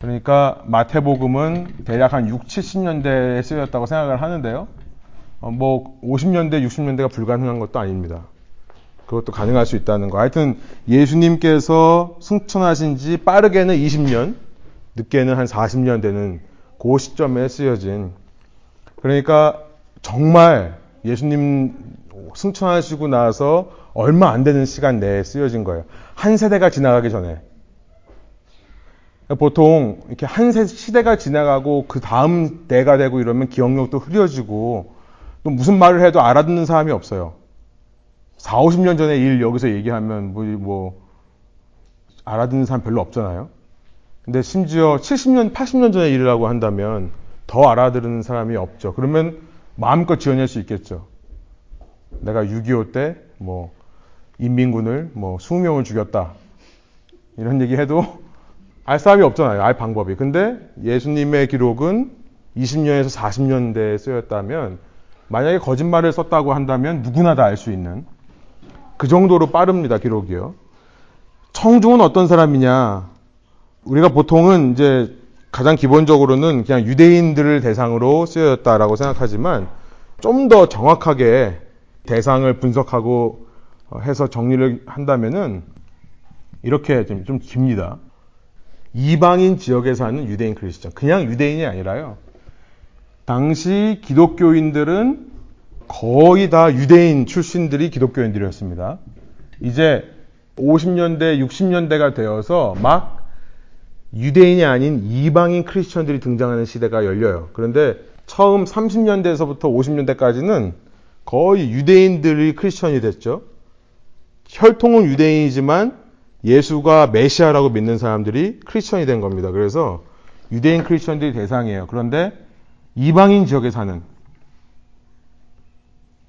그러니까 마태복음은 대략 한 6, 70년대에 쓰였다고 생각을 하는데요. 어, 뭐 50년대, 60년대가 불가능한 것도 아닙니다. 그것도 가능할 수 있다는 거. 하여튼 예수님께서 승천하신 지 빠르게는 20년, 늦게는 한 40년 되는 그 시점에 쓰여진 그러니까 정말 예수님 승천하시고 나서 얼마 안 되는 시간 내에 쓰여진 거예요. 한 세대가 지나가기 전에. 보통 이렇게 한 시대가 지나가고 그 다음 때가 되고 이러면 기억력도 흐려지고 또 무슨 말을 해도 알아듣는 사람이 없어요. 4, 50년 전에 일 여기서 얘기하면 뭐, 뭐 알아듣는 사람 별로 없잖아요. 근데 심지어 70년, 80년 전에 일이라고 한다면 더 알아들은 사람이 없죠. 그러면 마음껏 지어낼 수 있겠죠. 내가 6.25 때 뭐 인민군을 뭐 20명을 죽였다. 이런 얘기 해도 알 사람이 없잖아요. 알 방법이. 근데 예수님의 기록은 20년에서 40년대에 쓰였다면 만약에 거짓말을 썼다고 한다면 누구나 다 알 수 있는 그 정도로 빠릅니다, 기록이요. 청중은 어떤 사람이냐? 우리가 보통은 이제 가장 기본적으로는 그냥 유대인들을 대상으로 쓰였다라고 생각하지만 좀 더 정확하게 대상을 분석하고 해서 정리를 한다면은 이렇게 좀, 좀 깁니다. 이방인 지역에 사는 유대인 크리스천. 그냥 유대인이 아니라요. 당시 기독교인들은 거의 다 유대인 출신들이 기독교인들이었습니다. 이제 50년대, 60년대가 되어서 막 유대인이 아닌 이방인 크리스천들이 등장하는 시대가 열려요. 그런데 처음 30년대에서부터 50년대까지는 거의 유대인들이 크리스천이 됐죠. 혈통은 유대인이지만 예수가 메시아라고 믿는 사람들이 크리스천이 된 겁니다. 그래서 유대인 크리스천들이 대상이에요. 그런데 이방인 지역에 사는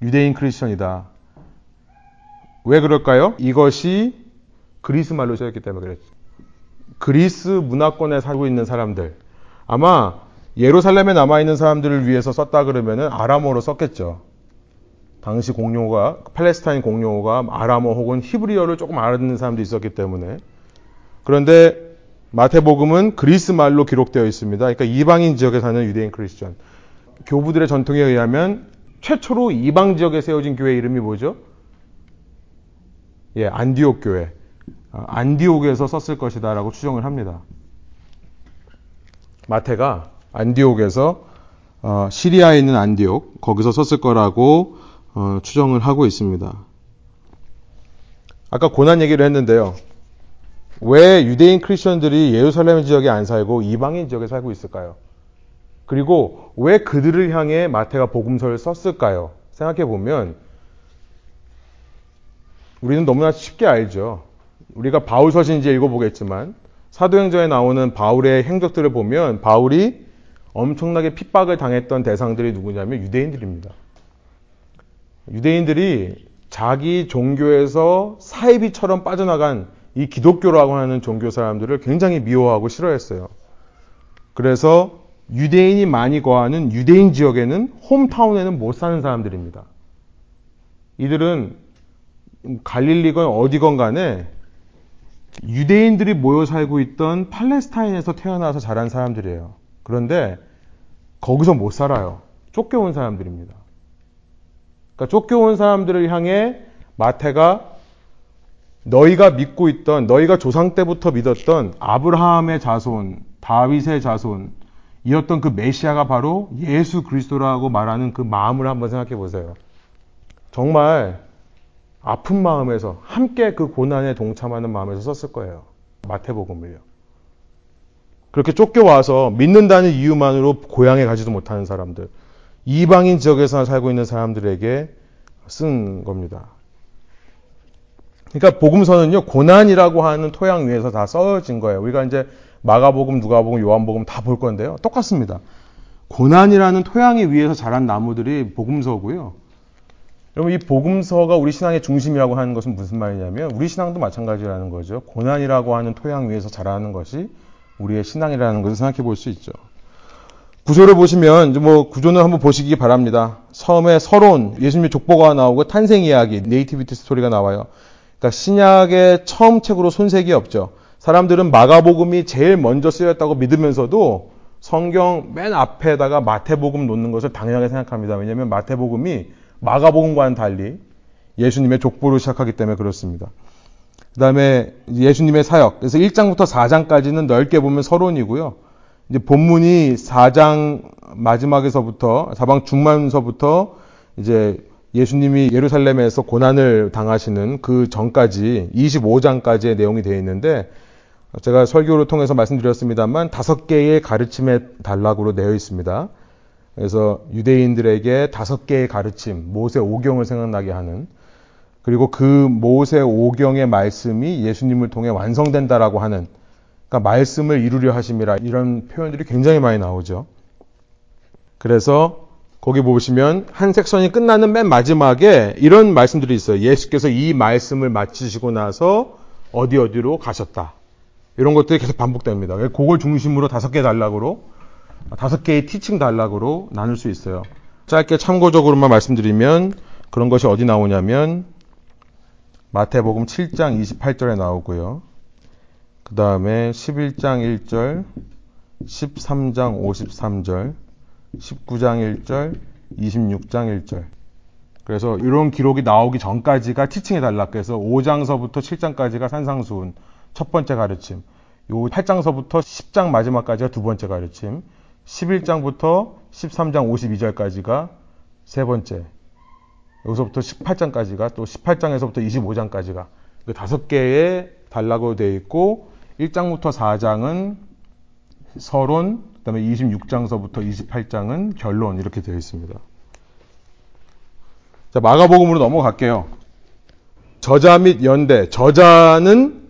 유대인 크리스천이다. 왜 그럴까요? 이것이 그리스 말로 쓰였기 때문에 그랬죠. 그리스 문화권에 살고 있는 사람들. 아마 예루살렘에 남아있는 사람들을 위해서 썼다 그러면은 아람어로 썼겠죠. 당시 공용어가, 팔레스타인 공용어가 아람어 혹은 히브리어를 조금 알아듣는 사람도 있었기 때문에. 그런데 마태복음은 그리스 말로 기록되어 있습니다. 그러니까 이방인 지역에 사는 유대인 크리스천. 교부들의 전통에 의하면 최초로 이방 지역에 세워진 교회 이름이 뭐죠? 예, 안디옥 교회. 아, 안디옥에서 썼을 것이다라고 추정을 합니다. 마태가 안디옥에서 어, 시리아에 있는 안디옥 거기서 썼을 거라고 어, 추정을 하고 있습니다. 아까 고난 얘기를 했는데요. 왜 유대인 크리스천들이 예루살렘 지역에 안 살고 이방인 지역에 살고 있을까요? 그리고 왜 그들을 향해 마태가 복음서를 썼을까요? 생각해 보면 우리는 너무나 쉽게 알죠. 우리가 바울 서신지 읽어보겠지만 사도행전에 나오는 바울의 행적들을 보면 바울이 엄청나게 핍박을 당했던 대상들이 누구냐면 유대인들입니다. 유대인들이 자기 종교에서 사이비처럼 빠져나간 이 기독교라고 하는 종교 사람들을 굉장히 미워하고 싫어했어요. 그래서 유대인이 많이 거하는 유대인 지역에는 홈타운에는 못 사는 사람들입니다. 이들은 갈릴리건 어디건 간에 유대인들이 모여 살고 있던 팔레스타인에서 태어나서 자란 사람들이에요. 그런데 거기서 못 살아요. 쫓겨온 사람들입니다. 그러니까 쫓겨온 사람들을 향해 마태가 너희가 믿고 있던 너희가 조상 때부터 믿었던 아브라함의 자손, 다윗의 자손 이었던 그 메시아가 바로 예수 그리스도라고 말하는 그 마음을 한번 생각해 보세요. 정말 아픈 마음에서 함께 그 고난에 동참하는 마음에서 썼을 거예요. 마태복음을요. 그렇게 쫓겨와서 믿는다는 이유만으로 고향에 가지도 못하는 사람들, 이방인 지역에서 살고 있는 사람들에게 쓴 겁니다. 그러니까 복음서는요, 고난이라고 하는 토양 위에서 다 써진 거예요. 우리가 이제 마가복음, 누가복음, 요한복음 다 볼 건데요. 똑같습니다. 고난이라는 토양 위에서 자란 나무들이 복음서고요. 여러분, 이 복음서가 우리 신앙의 중심이라고 하는 것은 무슨 말이냐면, 우리 신앙도 마찬가지라는 거죠. 고난이라고 하는 토양 위에서 자라는 것이 우리의 신앙이라는 것을 생각해 볼 수 있죠. 구조를 보시면 뭐 구조는 한번 보시기 바랍니다. 처음에 서론, 예수님의 족보가 나오고 탄생 이야기, nativity story가 나와요. 그러니까 신약의 처음 책으로 손색이 없죠. 사람들은 마가복음이 제일 먼저 쓰였다고 믿으면서도 성경 맨 앞에다가 마태복음 놓는 것을 당연하게 생각합니다. 왜냐하면 마태복음이 마가복음과는 달리 예수님의 족보로 시작하기 때문에 그렇습니다. 그 다음에 예수님의 사역. 그래서 1장부터 4장까지는 넓게 보면 서론이고요. 이제 본문이 4장 마지막에서부터, 4방 중반서부터 이제 예수님이 예루살렘에서 고난을 당하시는 그 전까지 25장까지의 내용이 되어 있는데 제가 설교를 통해서 말씀드렸습니다만 다섯 개의 가르침의 단락으로 되어 있습니다. 그래서 유대인들에게 다섯 개의 가르침, 모세 오경을 생각나게 하는 그리고 그 모세 오경의 말씀이 예수님을 통해 완성된다라고 하는 그러니까 말씀을 이루려 하심이라 이런 표현들이 굉장히 많이 나오죠. 그래서 거기 보시면 한 섹션이 끝나는 맨 마지막에 이런 말씀들이 있어요. 예수께서 이 말씀을 마치시고 나서 어디 어디로 가셨다. 이런 것들이 계속 반복됩니다. 그걸 중심으로 다섯 개 단락으로 다섯 개의 티칭 단락으로 나눌 수 있어요. 짧게 참고적으로만 말씀드리면 그런 것이 어디 나오냐면 마태복음 7장 28절에 나오고요. 그 다음에 11장 1절, 13장 53절, 19장 1절, 26장 1절. 그래서 이런 기록이 나오기 전까지가 달라. 그래서 5장서부터 7장까지가 산상수훈 첫 번째 가르침. 요 8장서부터 10장 마지막까지가 두 번째 가르침. 11장부터 13장 52절까지가 세 번째. 여기서부터 18장까지가 또 18장에서부터 25장까지가 그 다섯 개의 단락으로 되어 있고 1장부터 4장은 서론, 그다음에 26장서부터 28장은 결론 이렇게 되어 있습니다. 자, 마가복음으로 넘어갈게요. 저자 및 연대. 저자는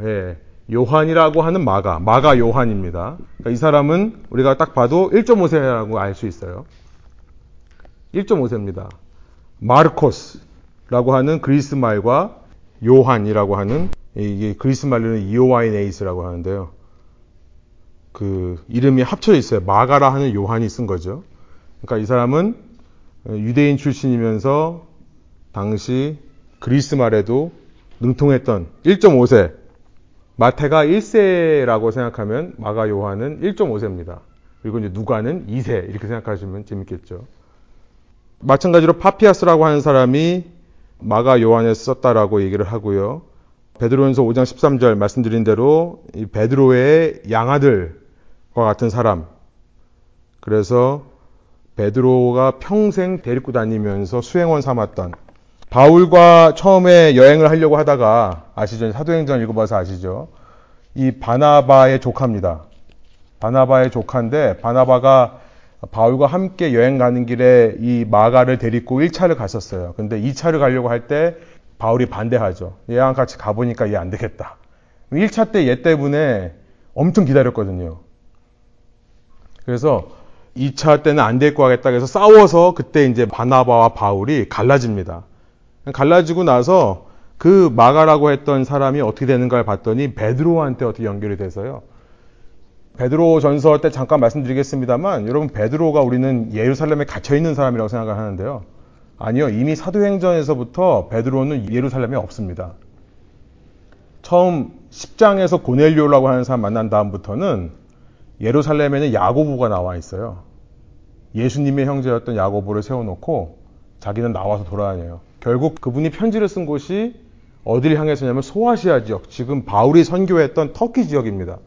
예, 요한이라고 하는 마가, 마가 요한입니다. 그러니까 이 사람은 우리가 딱 봐도 1.5세라고 알 수 있어요. 1.5세입니다. 마르코스라고 하는 그리스 말과 요한이라고 하는 이게 그리스 말로는 이오와이네이스라고 하는데요. 그 이름이 합쳐져 있어요. 마가라 하는 요한이 쓴 거죠. 그러니까 이 사람은 유대인 출신이면서 당시 그리스 말에도 능통했던 1.5세. 마태가 1세라고 생각하면 마가 요한은 1.5세입니다. 그리고 이제 누가는 2세 이렇게 생각하시면 재밌겠죠. 마찬가지로 파피아스라고 하는 사람이 마가 요한에 썼다라고 얘기를 하고요. 베드로전서 5장 13절 말씀드린 대로 이 베드로의 양아들과 같은 사람. 그래서 베드로가 평생 데리고 다니면서 수행원 삼았던 바울과 처음에 여행을 하려고 하다가 아시죠? 사도행전 읽어봐서 아시죠? 이 바나바의 조카입니다. 바나바의 조카인데 바나바가 바울과 함께 여행 가는 길에 이 마가를 데리고 1차를 갔었어요. 근데 2차를 가려고 할 때 바울이 반대하죠. 얘랑 같이 가보니까 얘 안 되겠다. 1차 때 얘 때문에 엄청 기다렸거든요. 그래서 2차 때는 안 될 거 하겠다. 그래서 싸워서 그때 이제 바나바와 바울이 갈라집니다. 갈라지고 나서 그 마가라고 했던 사람이 어떻게 되는가를 봤더니 베드로한테 어떻게 연결이 돼서요. 베드로 전서 때 잠깐 말씀드리겠습니다만 여러분 베드로가 우리는 예루살렘에 갇혀 있는 사람이라고 생각을 하는데요. 아니요. 이미 사도행전에서부터 베드로는 예루살렘에 없습니다. 처음 10장에서 고넬료라고 하는 사람 만난 다음부터는 예루살렘에는 야고보가 나와 있어요. 예수님의 형제였던 야고보를 세워놓고 자기는 나와서 돌아다녀요. 결국 그분이 편지를 쓴 곳이 어디를 향해서냐면 소아시아 지역, 지금 바울이 선교했던 터키 지역입니다.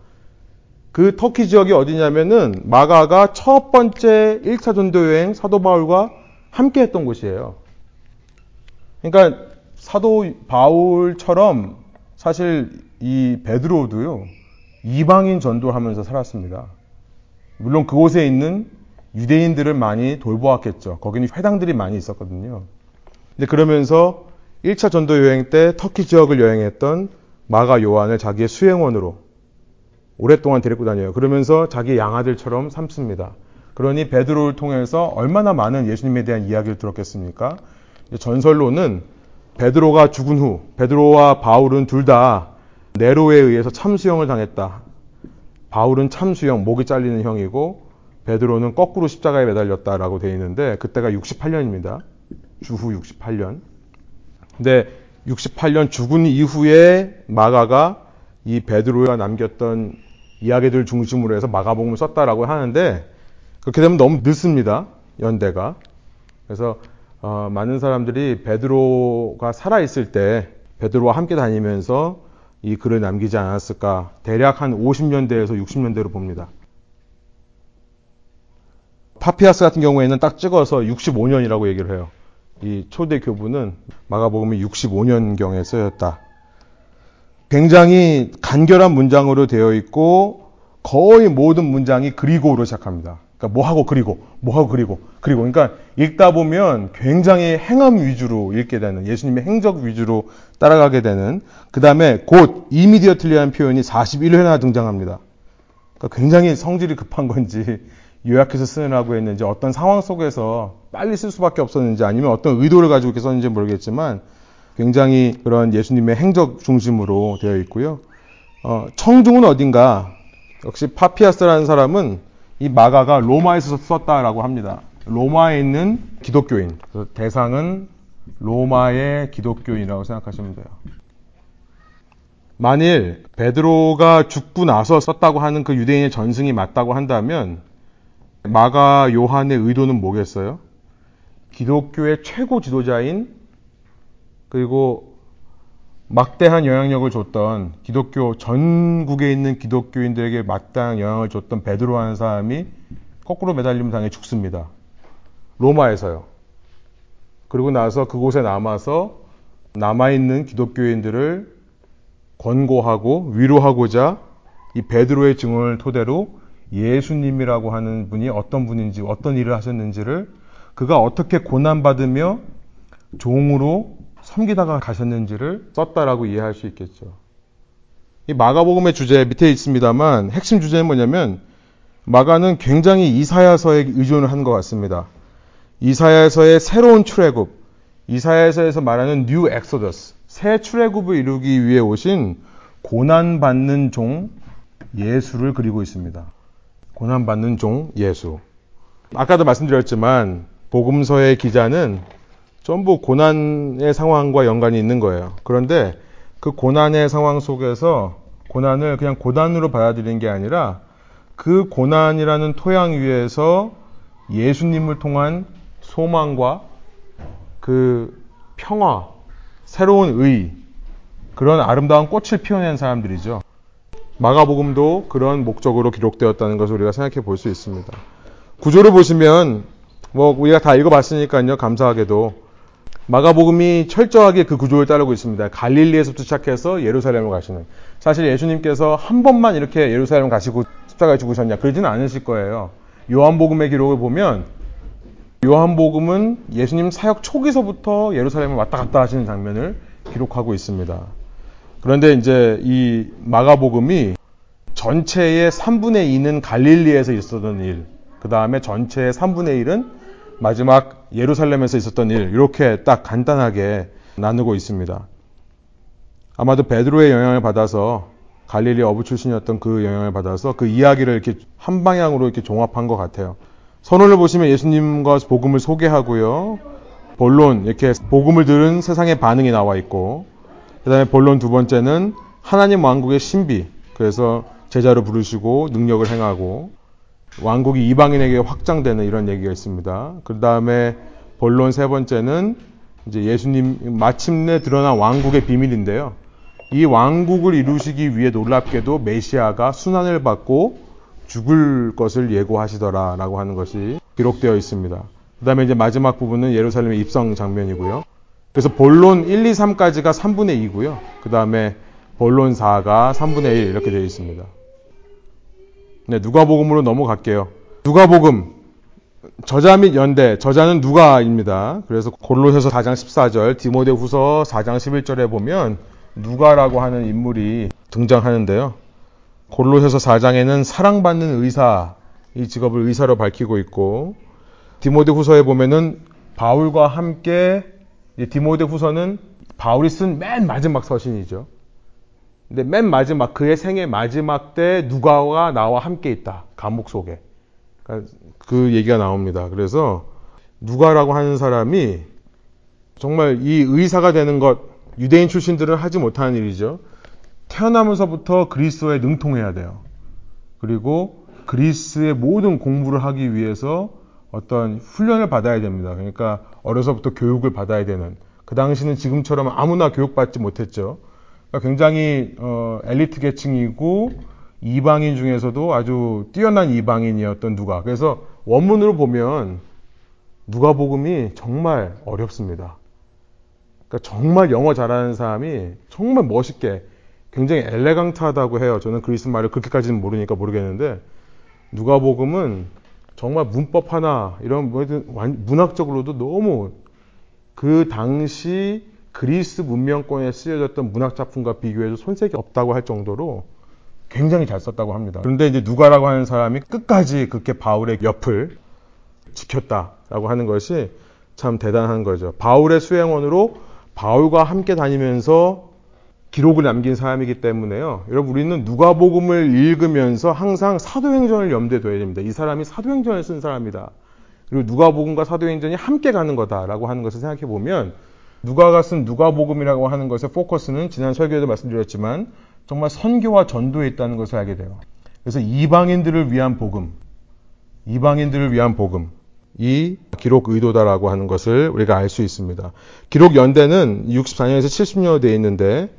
그 터키 지역이 어디냐면은 마가가 첫 번째 1차 전도 여행 사도 바울과 함께 했던 곳이에요. 그러니까 사도 바울처럼 사실 이 베드로도요. 이방인 전도를 하면서 살았습니다. 물론 그곳에 있는 유대인들을 많이 돌보았겠죠. 거기는 회당들이 많이 있었거든요. 근데 그러면서 1차 전도 여행 때 터키 지역을 여행했던 마가 요한을 자기의 수행원으로 오랫동안 데리고 다녀요. 그러면서 자기 양아들처럼 삼습니다. 그러니 베드로를 통해서 얼마나 많은 예수님에 대한 이야기를 들었겠습니까? 전설로는 베드로가 죽은 후 베드로와 바울은 둘 다 네로에 의해서 참수형을 당했다. 바울은 참수형, 목이 잘리는 형이고 베드로는 거꾸로 십자가에 매달렸다라고 되어 있는데 그때가 68년입니다. 주후 68년. 근데 68년 죽은 이후에 마가가 이 베드로가 남겼던 이야기들 중심으로 해서 마가복음을 썼다라고 하는데 그렇게 되면 너무 늦습니다. 연대가. 그래서 어, 많은 사람들이 베드로가 살아 있을 때 베드로와 함께 다니면서 이 글을 남기지 않았을까? 대략 한 50년대에서 60년대로 봅니다. 파피아스 같은 경우에는 딱 찍어서 65년이라고 얘기를 해요. 이 초대 교부는 마가복음이 65년경에 쓰였다. 굉장히 간결한 문장으로 되어 있고 거의 모든 문장이 그리고로 시작합니다. 그러니까 뭐하고 그리고 뭐하고 그리고 그리고 그러니까 읽다 보면 굉장히 행함 위주로 읽게 되는 예수님의 행적 위주로 따라가게 되는 그 다음에 곧 이미디어틀리한 표현이 41회나 등장합니다. 그러니까 굉장히 성질이 급한 건지 요약해서 쓰느라고 했는지 어떤 상황 속에서 빨리 쓸 수밖에 없었는지 아니면 어떤 의도를 가지고 이렇게 썼는지 모르겠지만 굉장히 그런 예수님의 행적 중심으로 되어 있고요. 어, 청중은 어딘가 역시 파피아스라는 사람은 이 마가가 로마에서 썼다라고 합니다. 로마에 있는 기독교인. 대상은 로마의 기독교인이라고 생각하시면 돼요. 만일 베드로가 죽고 나서 썼다고 하는 그 유대인의 전승이 맞다고 한다면 마가 요한의 의도는 뭐겠어요? 기독교의 최고 지도자인 그리고 막대한 영향력을 줬던 기독교 전국에 있는 기독교인들에게 마땅한 영향을 줬던 베드로라는 사람이 거꾸로 매달림 당해 죽습니다. 로마에서요. 그리고 나서 그곳에 남아서 남아있는 기독교인들을 권고하고 위로하고자 이 베드로의 증언을 토대로 예수님이라고 하는 분이 어떤 분인지 어떤 일을 하셨는지를 그가 어떻게 고난받으며 종으로 섬기다가 가셨는지를 썼다라고 이해할 수 있겠죠. 이 마가복음의 주제 밑에 있습니다만 핵심 주제는 뭐냐면 마가는 굉장히 이사야서에 의존을 한 것 같습니다. 이사야서의 새로운 출애굽, 이사야서에서 말하는 new exodus, 새 출애굽을 이루기 위해 오신 고난받는 종 예수를 그리고 있습니다. 고난받는 종 예수. 아까도 말씀드렸지만 복음서의 기자는 전부 고난의 상황과 연관이 있는 거예요. 그런데 그 고난의 상황 속에서 고난을 그냥 고난으로 받아들이는 게 아니라 그 고난이라는 토양 위에서 예수님을 통한 소망과 그 평화, 새로운 의, 그런 아름다운 꽃을 피워낸 사람들이죠. 마가복음도 그런 목적으로 기록되었다는 것을 우리가 생각해 볼 수 있습니다. 구조를 보시면 뭐 우리가 다 읽어봤으니까요. 감사하게도 마가복음이 철저하게 그 구조를 따르고 있습니다. 갈릴리에서부터 시작해서 예루살렘을 가시는. 사실 예수님께서 한 번만 이렇게 예루살렘 가시고 십자가에 죽으셨냐? 그러지는 않으실 거예요. 요한복음의 기록을 보면 요한복음은 예수님 사역 초기서부터 예루살렘을 왔다 갔다 하시는 장면을 기록하고 있습니다. 그런데 이제 이 마가복음이 전체의 3분의 2는 갈릴리에서 있었던 일, 그 다음에 전체의 3분의 1은 마지막 예루살렘에서 있었던 일, 이렇게 딱 간단하게 나누고 있습니다. 아마도 베드로의 영향을 받아서 갈릴리 어부 출신이었던 그 영향을 받아서 그 이야기를 이렇게 한 방향으로 이렇게 종합한 것 같아요. 선언을 보시면 예수님과 복음을 소개하고요. 본론 이렇게 복음을 들은 세상의 반응이 나와 있고 그다음에 본론 두 번째는 하나님 왕국의 신비. 그래서 제자로 부르시고 능력을 행하고 왕국이 이방인에게 확장되는 이런 얘기가 있습니다. 그 다음에 본론 세 번째는 이제 예수님 마침내 드러난 왕국의 비밀인데요. 이 왕국을 이루시기 위해 놀랍게도 메시아가 순환을 받고 죽을 것을 예고하시더라라고 하는 것이 기록되어 있습니다. 그 다음에 이제 마지막 부분은 예루살렘의 입성 장면이고요. 그래서 본론 1, 2, 3까지가 3분의 2고요. 그 다음에 본론 4가 3분의 1 이렇게 되어 있습니다. 네, 누가복음으로 넘어갈게요. 누가복음 저자 및 연대 저자는 누가입니다. 그래서 골로새서 4장 14절, 디모데후서 4장 11절에 보면 누가라고 하는 인물이 등장하는데요. 골로새서 4장에는 사랑받는 의사 이 직업을 의사로 밝히고 있고 디모데 후서에 보면은 바울과 함께 디모데 후서는 바울이 쓴 맨 마지막 서신이죠. 근데 맨 마지막 그의 생의 마지막 때 누가가 나와 함께 있다 감옥 속에 그러니까 그 얘기가 나옵니다. 그래서 누가라고 하는 사람이 정말 이 의사가 되는 것 유대인 출신들은 하지 못하는 일이죠. 태어나면서부터 그리스도에 능통해야 돼요. 그리고 그리스의 모든 공부를 하기 위해서 어떤 훈련을 받아야 됩니다. 그러니까 어려서부터 교육을 받아야 되는. 그 당시는 지금처럼 아무나 교육받지 못했죠. 그러니까 굉장히 어, 엘리트 계층이고 이방인 중에서도 아주 뛰어난 이방인이었던 누가. 그래서 원문으로 보면 누가복음이 정말 어렵습니다. 그러니까 정말 영어 잘하는 사람이 정말 멋있게 굉장히 엘레강트하다고 해요. 저는 그리스 말을 그렇게까지는 모르니까 모르겠는데 누가복음은 정말 문법 하나 이런 문학적으로도 너무 그 당시 그리스 문명권에 쓰여졌던 문학 작품과 비교해도 손색이 없다고 할 정도로 굉장히 잘 썼다고 합니다. 그런데 이제 누가라고 하는 사람이 끝까지 그렇게 바울의 옆을 지켰다라고 하는 것이 참 대단한 거죠. 바울의 수행원으로 바울과 함께 다니면서 기록을 남긴 사람이기 때문에요. 여러분 우리는 누가복음을 읽으면서 항상 사도행전을 염두에 둬야 됩니다. 이 사람이 사도행전을 쓴 사람이다. 그리고 누가복음과 사도행전이 함께 가는 거다라고 하는 것을 생각해 보면 누가가 쓴 누가복음이라고 하는 것의 포커스는 지난 설교에도 말씀드렸지만 정말 선교와 전도에 있다는 것을 알게 돼요. 그래서 이방인들을 위한 복음, 이방인들을 위한 복음, 이 기록 의도다라고 하는 것을 우리가 알 수 있습니다. 기록 연대는 64년에서 70년으로 되어 있는데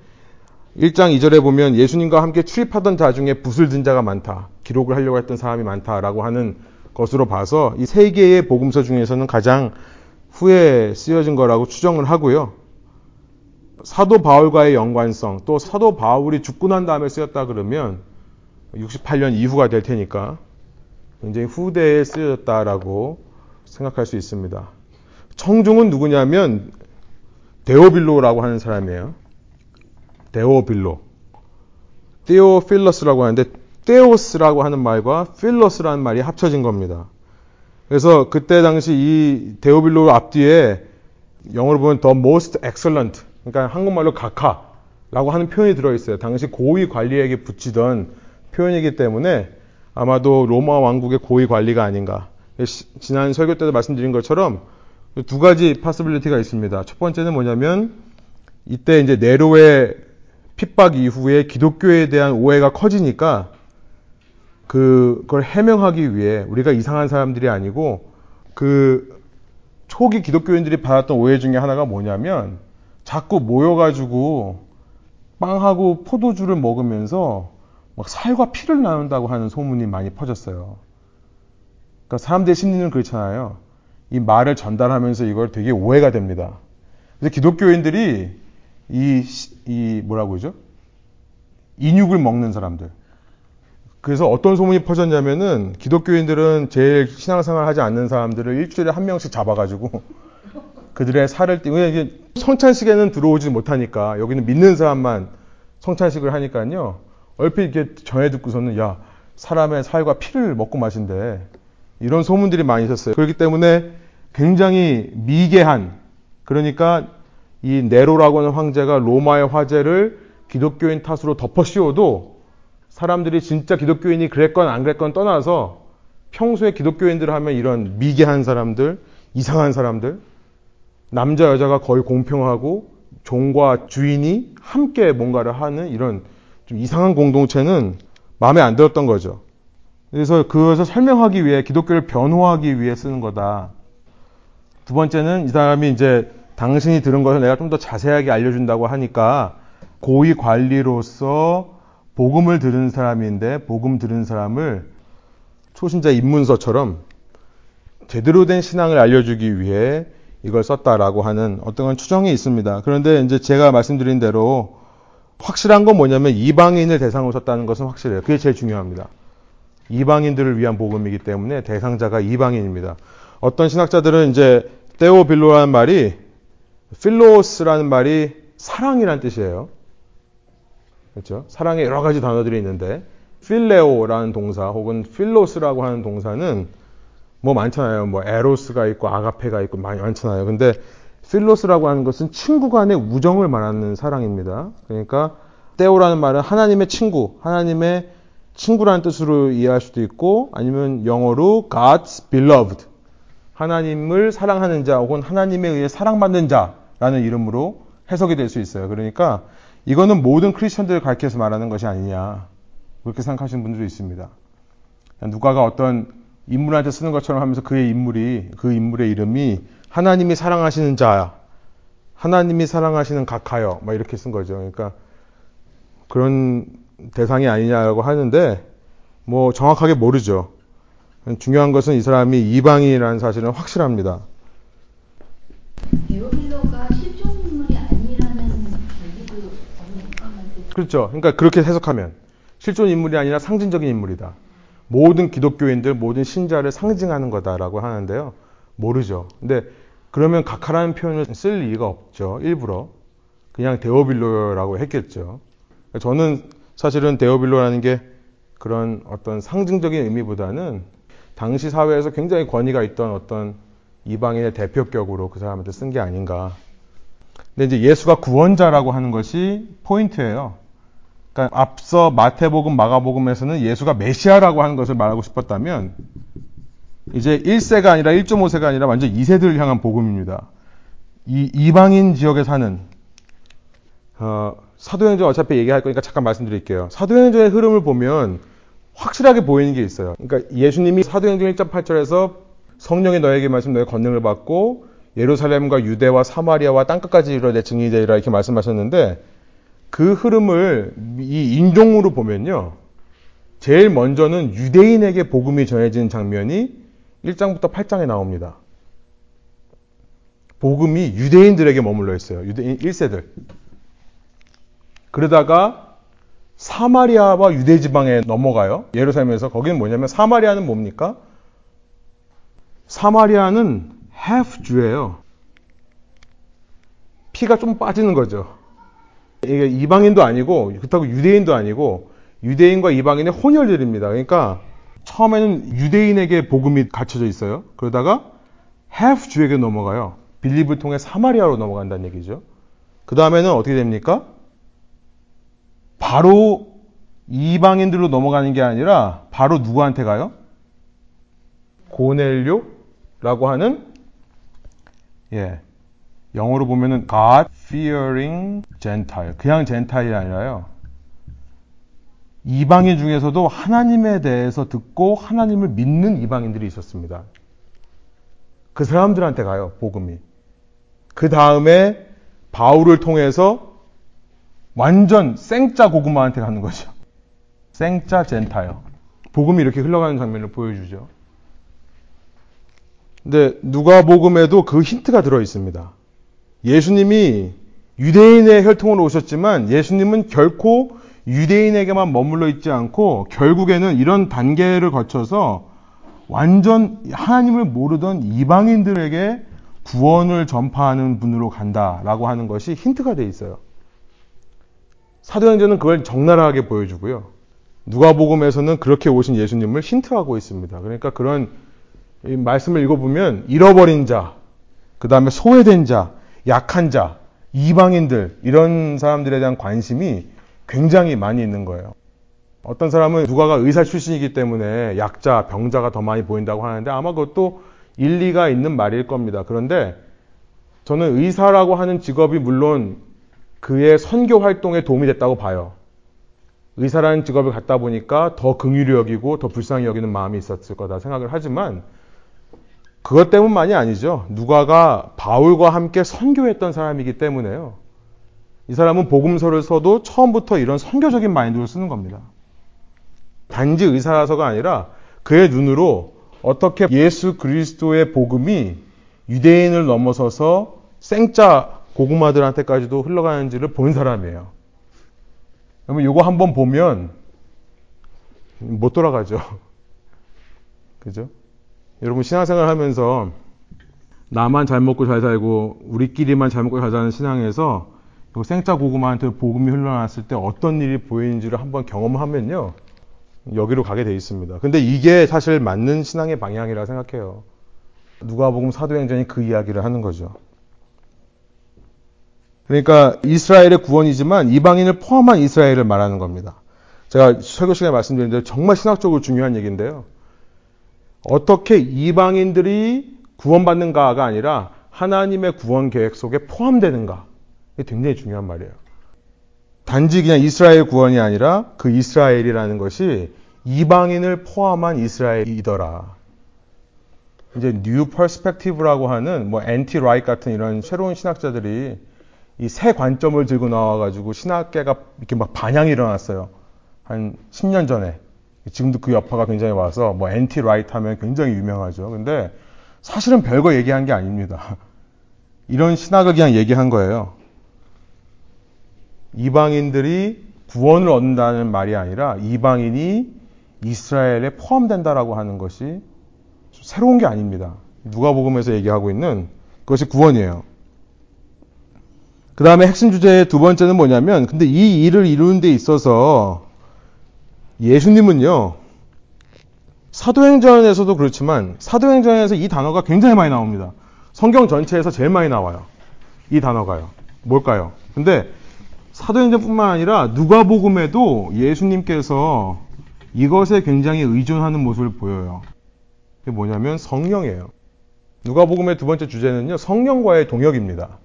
1장 2절에 보면 예수님과 함께 출입하던 자 중에 붓을 든 자가 많다. 기록을 하려고 했던 사람이 많다라고 하는 것으로 봐서 이 세 개의 복음서 중에서는 가장 후에 쓰여진 거라고 추정을 하고요. 사도 바울과의 연관성, 또 사도 바울이 죽고 난 다음에 쓰였다 그러면 68년 이후가 될 테니까 굉장히 후대에 쓰여졌다라고 생각할 수 있습니다. 청중은 누구냐면 데오빌로라고 하는 사람이에요. 데오빌로. 테오필러스라고 하는데 테오스라고 하는 말과 필러스라는 말이 합쳐진 겁니다. 그래서 그때 당시 이 데오빌로 앞뒤에 영어로 보면 the most excellent 그러니까 한국말로 각하라고 하는 표현이 들어있어요. 당시 고위 관리에게 붙이던 표현이기 때문에 아마도 로마 왕국의 고위 관리가 아닌가. 지난 설교 때도 말씀드린 것처럼 두 가지 파스빌리티가 있습니다. 첫 번째는 뭐냐면 이때 이제 네로의 핍박 이후에 기독교에 대한 오해가 커지니까 그걸 해명하기 위해 우리가 이상한 사람들이 아니고 그 초기 기독교인들이 받았던 오해 중에 하나가 뭐냐면 자꾸 모여가지고 빵하고 포도주를 먹으면서 막 살과 피를 나눈다고 하는 소문이 많이 퍼졌어요. 그러니까 사람들의 심리는 그렇잖아요. 이 말을 전달하면서 이걸 되게 오해가 됩니다. 그래서 기독교인들이 이, 이 뭐라고 그러죠? 인육을 먹는 사람들. 그래서 어떤 소문이 퍼졌냐면은 기독교인들은 제일 신앙생활 하지 않는 사람들을 일주일에 한 명씩 잡아가지고 그들의 살을 띠, 왜 성찬식에는 들어오지 못하니까 여기는 믿는 사람만 성찬식을 하니까요. 얼핏 이렇게 전해 듣고서는 야, 사람의 살과 피를 먹고 마신대. 이런 소문들이 많이 있었어요. 그렇기 때문에 굉장히 미개한, 그러니까 이 네로라고 하는 황제가 로마의 화제를 기독교인 탓으로 덮어 씌워도 사람들이 진짜 기독교인이 그랬건 안 그랬건 떠나서 평소에 기독교인들 하면 이런 미개한 사람들, 이상한 사람들, 남자 여자가 거의 공평하고 종과 주인이 함께 뭔가를 하는 이런 좀 이상한 공동체는 마음에 안 들었던 거죠. 그래서 그것을 설명하기 위해 기독교를 변호하기 위해 쓰는 거다. 두 번째는 이 사람이 이제 당신이 들은 것을 내가 좀 더 자세하게 알려준다고 하니까 고위 관리로서 복음을 들은 사람인데 복음 들은 사람을 초신자 입문서처럼 제대로 된 신앙을 알려주기 위해 이걸 썼다라고 하는 어떤 추정이 있습니다. 그런데 이제 제가 말씀드린 대로 확실한 건 뭐냐면 이방인을 대상으로 썼다는 것은 확실해요. 그게 제일 중요합니다. 이방인들을 위한 복음이기 때문에 대상자가 이방인입니다. 어떤 신학자들은 이제 테오빌로라는 말이 필로스라는 말이 사랑이란 뜻이에요. 그렇죠? 사랑의 여러 가지 단어들이 있는데 필레오라는 동사 혹은 필로스라고 하는 동사는 뭐 많잖아요. 뭐 에로스가 있고 아가페가 있고 많이 많잖아요. 근데 필로스라고 하는 것은 친구 간의 우정을 말하는 사랑입니다. 그러니까 테오라는 말은 하나님의 친구, 하나님의 친구라는 뜻으로 이해할 수도 있고 아니면 영어로 God's beloved 하나님을 사랑하는 자 혹은 하나님에 의해 사랑받는 자라는 이름으로 해석이 될 수 있어요. 그러니까 이거는 모든 크리스천들을 가르쳐서 말하는 것이 아니냐 그렇게 생각하시는 분들도 있습니다. 누가가 어떤 인물한테 쓰는 것처럼 하면서 그의 인물이 그 인물의 이름이 하나님이 사랑하시는 자, 하나님이 사랑하시는 각하여 막 이렇게 쓴 거죠. 그러니까 그런 대상이 아니냐라고 하는데 뭐 정확하게 모르죠. 중요한 것은 이 사람이 이방인이라는 사실은 확실합니다. 그렇죠. 그러니까 그렇게 해석하면 실존 인물이 아니라 상징적인 인물이다. 모든 기독교인들, 모든 신자를 상징하는 거다라고 하는데요. 모르죠. 근데 그러면 각하라는 표현을 쓸 이유가 없죠. 일부러. 그냥 데오빌로라고 했겠죠. 저는 사실은 데오빌로라는 게 그런 어떤 상징적인 의미보다는 당시 사회에서 굉장히 권위가 있던 어떤 이방인의 대표격으로 그 사람한테 쓴 게 아닌가. 근데 이제 예수가 구원자라고 하는 것이 포인트예요. 그러니까 앞서 마태복음, 마가복음에서는 예수가 메시아라고 하는 것을 말하고 싶었다면 이제 1세가 아니라 1.5세가 아니라 완전 2세들을 향한 복음입니다. 이 이방인 지역에 사는 어, 사도행전 어차피 얘기할 거니까 잠깐 말씀드릴게요. 사도행전의 흐름을 보면 확실하게 보이는 게 있어요. 그러니까 예수님이 사도행전 1.8절에서 성령이 너에게 말씀 너의 권능을 받고 예루살렘과 유대와 사마리아와 땅끝까지 이르러 내 증인이 되리라 이렇게 말씀하셨는데 그 흐름을 이 인종으로 보면요. 제일 먼저는 유대인에게 복음이 전해지는 장면이 1장부터 8장에 나옵니다. 복음이 유대인들에게 머물러 있어요. 유대인 1세들. 그러다가 사마리아와 유대 지방에 넘어가요. 예루살렘에서 거기는 뭐냐면 사마리아는 뭡니까? 사마리아는 half 주예요. 피가 좀 빠지는 거죠. 이게 이방인도 아니고 그렇다고 유대인도 아니고 유대인과 이방인의 혼혈들입니다. 그러니까 처음에는 유대인에게 복음이 갖춰져 있어요. 그러다가 half 주에게 넘어가요. 빌립을 통해 사마리아로 넘어간다는 얘기죠. 그 다음에는 어떻게 됩니까? 바로 이방인들로 넘어가는 게 아니라 바로 누구한테 가요? 고넬료라고 하는 예 영어로 보면은 God fearing Gentile 그냥 젠타일이 아니라요 이방인 중에서도 하나님에 대해서 듣고 하나님을 믿는 이방인들이 있었습니다. 그 사람들한테 가요 복음이. 그 다음에 바울을 통해서 완전 생짜 고구마한테 가는 거죠. 생짜 젠타요. 복음이 이렇게 흘러가는 장면을 보여주죠. 근데 누가 복음에도 그 힌트가 들어 있습니다. 예수님이 유대인의 혈통으로 오셨지만 예수님은 결코 유대인에게만 머물러 있지 않고 결국에는 이런 단계를 거쳐서 완전 하나님을 모르던 이방인들에게 구원을 전파하는 분으로 간다라고 하는 것이 힌트가 돼 있어요. 사도행전은 그걸 적나라하게 보여주고요. 누가복음에서는 그렇게 오신 예수님을 힌트하고 있습니다. 그러니까 그런 말씀을 읽어보면 잃어버린 자, 그 다음에 소외된 자, 약한 자, 이방인들 이런 사람들에 대한 관심이 굉장히 많이 있는 거예요. 어떤 사람은 누가가 의사 출신이기 때문에 약자, 병자가 더 많이 보인다고 하는데 아마 그것도 일리가 있는 말일 겁니다. 그런데 저는 의사라고 하는 직업이 물론 그의 선교 활동에 도움이 됐다고 봐요. 의사라는 직업을 갖다 보니까 더 긍휼히 여기고 더 불쌍히 여기는 마음이 있었을 거다 생각을 하지만 그것 때문만이 아니죠. 누가가 바울과 함께 선교했던 사람이기 때문에요. 이 사람은 복음서를 써도 처음부터 이런 선교적인 마인드를 쓰는 겁니다. 단지 의사라서가 아니라 그의 눈으로 어떻게 예수 그리스도의 복음이 유대인을 넘어서서 생짜 고구마들한테까지도 흘러가는지를 본 사람이에요. 그러면 이거 한번 보면 못 돌아가죠. 그죠? 여러분 신앙생활 하면서 나만 잘 먹고 잘 살고 우리끼리만 잘 먹고 잘 사는 신앙에서 생짜 고구마한테 복음이 흘러났을 때 어떤 일이 보이는지를 한번 경험하면요. 여기로 가게 돼 있습니다. 근데 이게 사실 맞는 신앙의 방향이라 생각해요. 누가복음 사도행전이 그 이야기를 하는 거죠. 그러니까 이스라엘의 구원이지만 이방인을 포함한 이스라엘을 말하는 겁니다. 제가 설교 시간에 말씀드린 대로 정말 신학적으로 중요한 얘기인데요. 어떻게 이방인들이 구원받는가가 아니라 하나님의 구원 계획 속에 포함되는가. 굉장히 중요한 말이에요. 단지 그냥 이스라엘 구원이 아니라 그 이스라엘이라는 것이 이방인을 포함한 이스라엘이더라. 이제 New Perspective라고 하는 뭐 N.T. Wright 같은 이런 새로운 신학자들이 이 새 관점을 들고 나와가지고 신학계가 이렇게 막 반향이 일어났어요. 한 10년 전에. 지금도 그 여파가 굉장히 와서 뭐 N.T. Wright 하면 굉장히 유명하죠. 근데 사실은 별거 얘기한 게 아닙니다. 이런 신학을 그냥 얘기한 거예요. 이방인들이 구원을 얻는다는 말이 아니라 이방인이 이스라엘에 포함된다라고 하는 것이 새로운 게 아닙니다. 누가복음에서 얘기하고 있는 그것이 구원이에요. 그 다음에 핵심 주제의 두 번째는 뭐냐면, 근데 이 일을 이루는 데 있어서 예수님은요, 사도행전에서도 그렇지만 사도행전에서 이 단어가 굉장히 많이 나옵니다. 성경 전체에서 제일 많이 나와요. 이 단어가요. 뭘까요? 근데 사도행전뿐만 아니라 누가복음에도 예수님께서 이것에 굉장히 의존하는 모습을 보여요. 그게 뭐냐면 성령이에요. 누가복음의 두 번째 주제는요. 성령과의 동역입니다.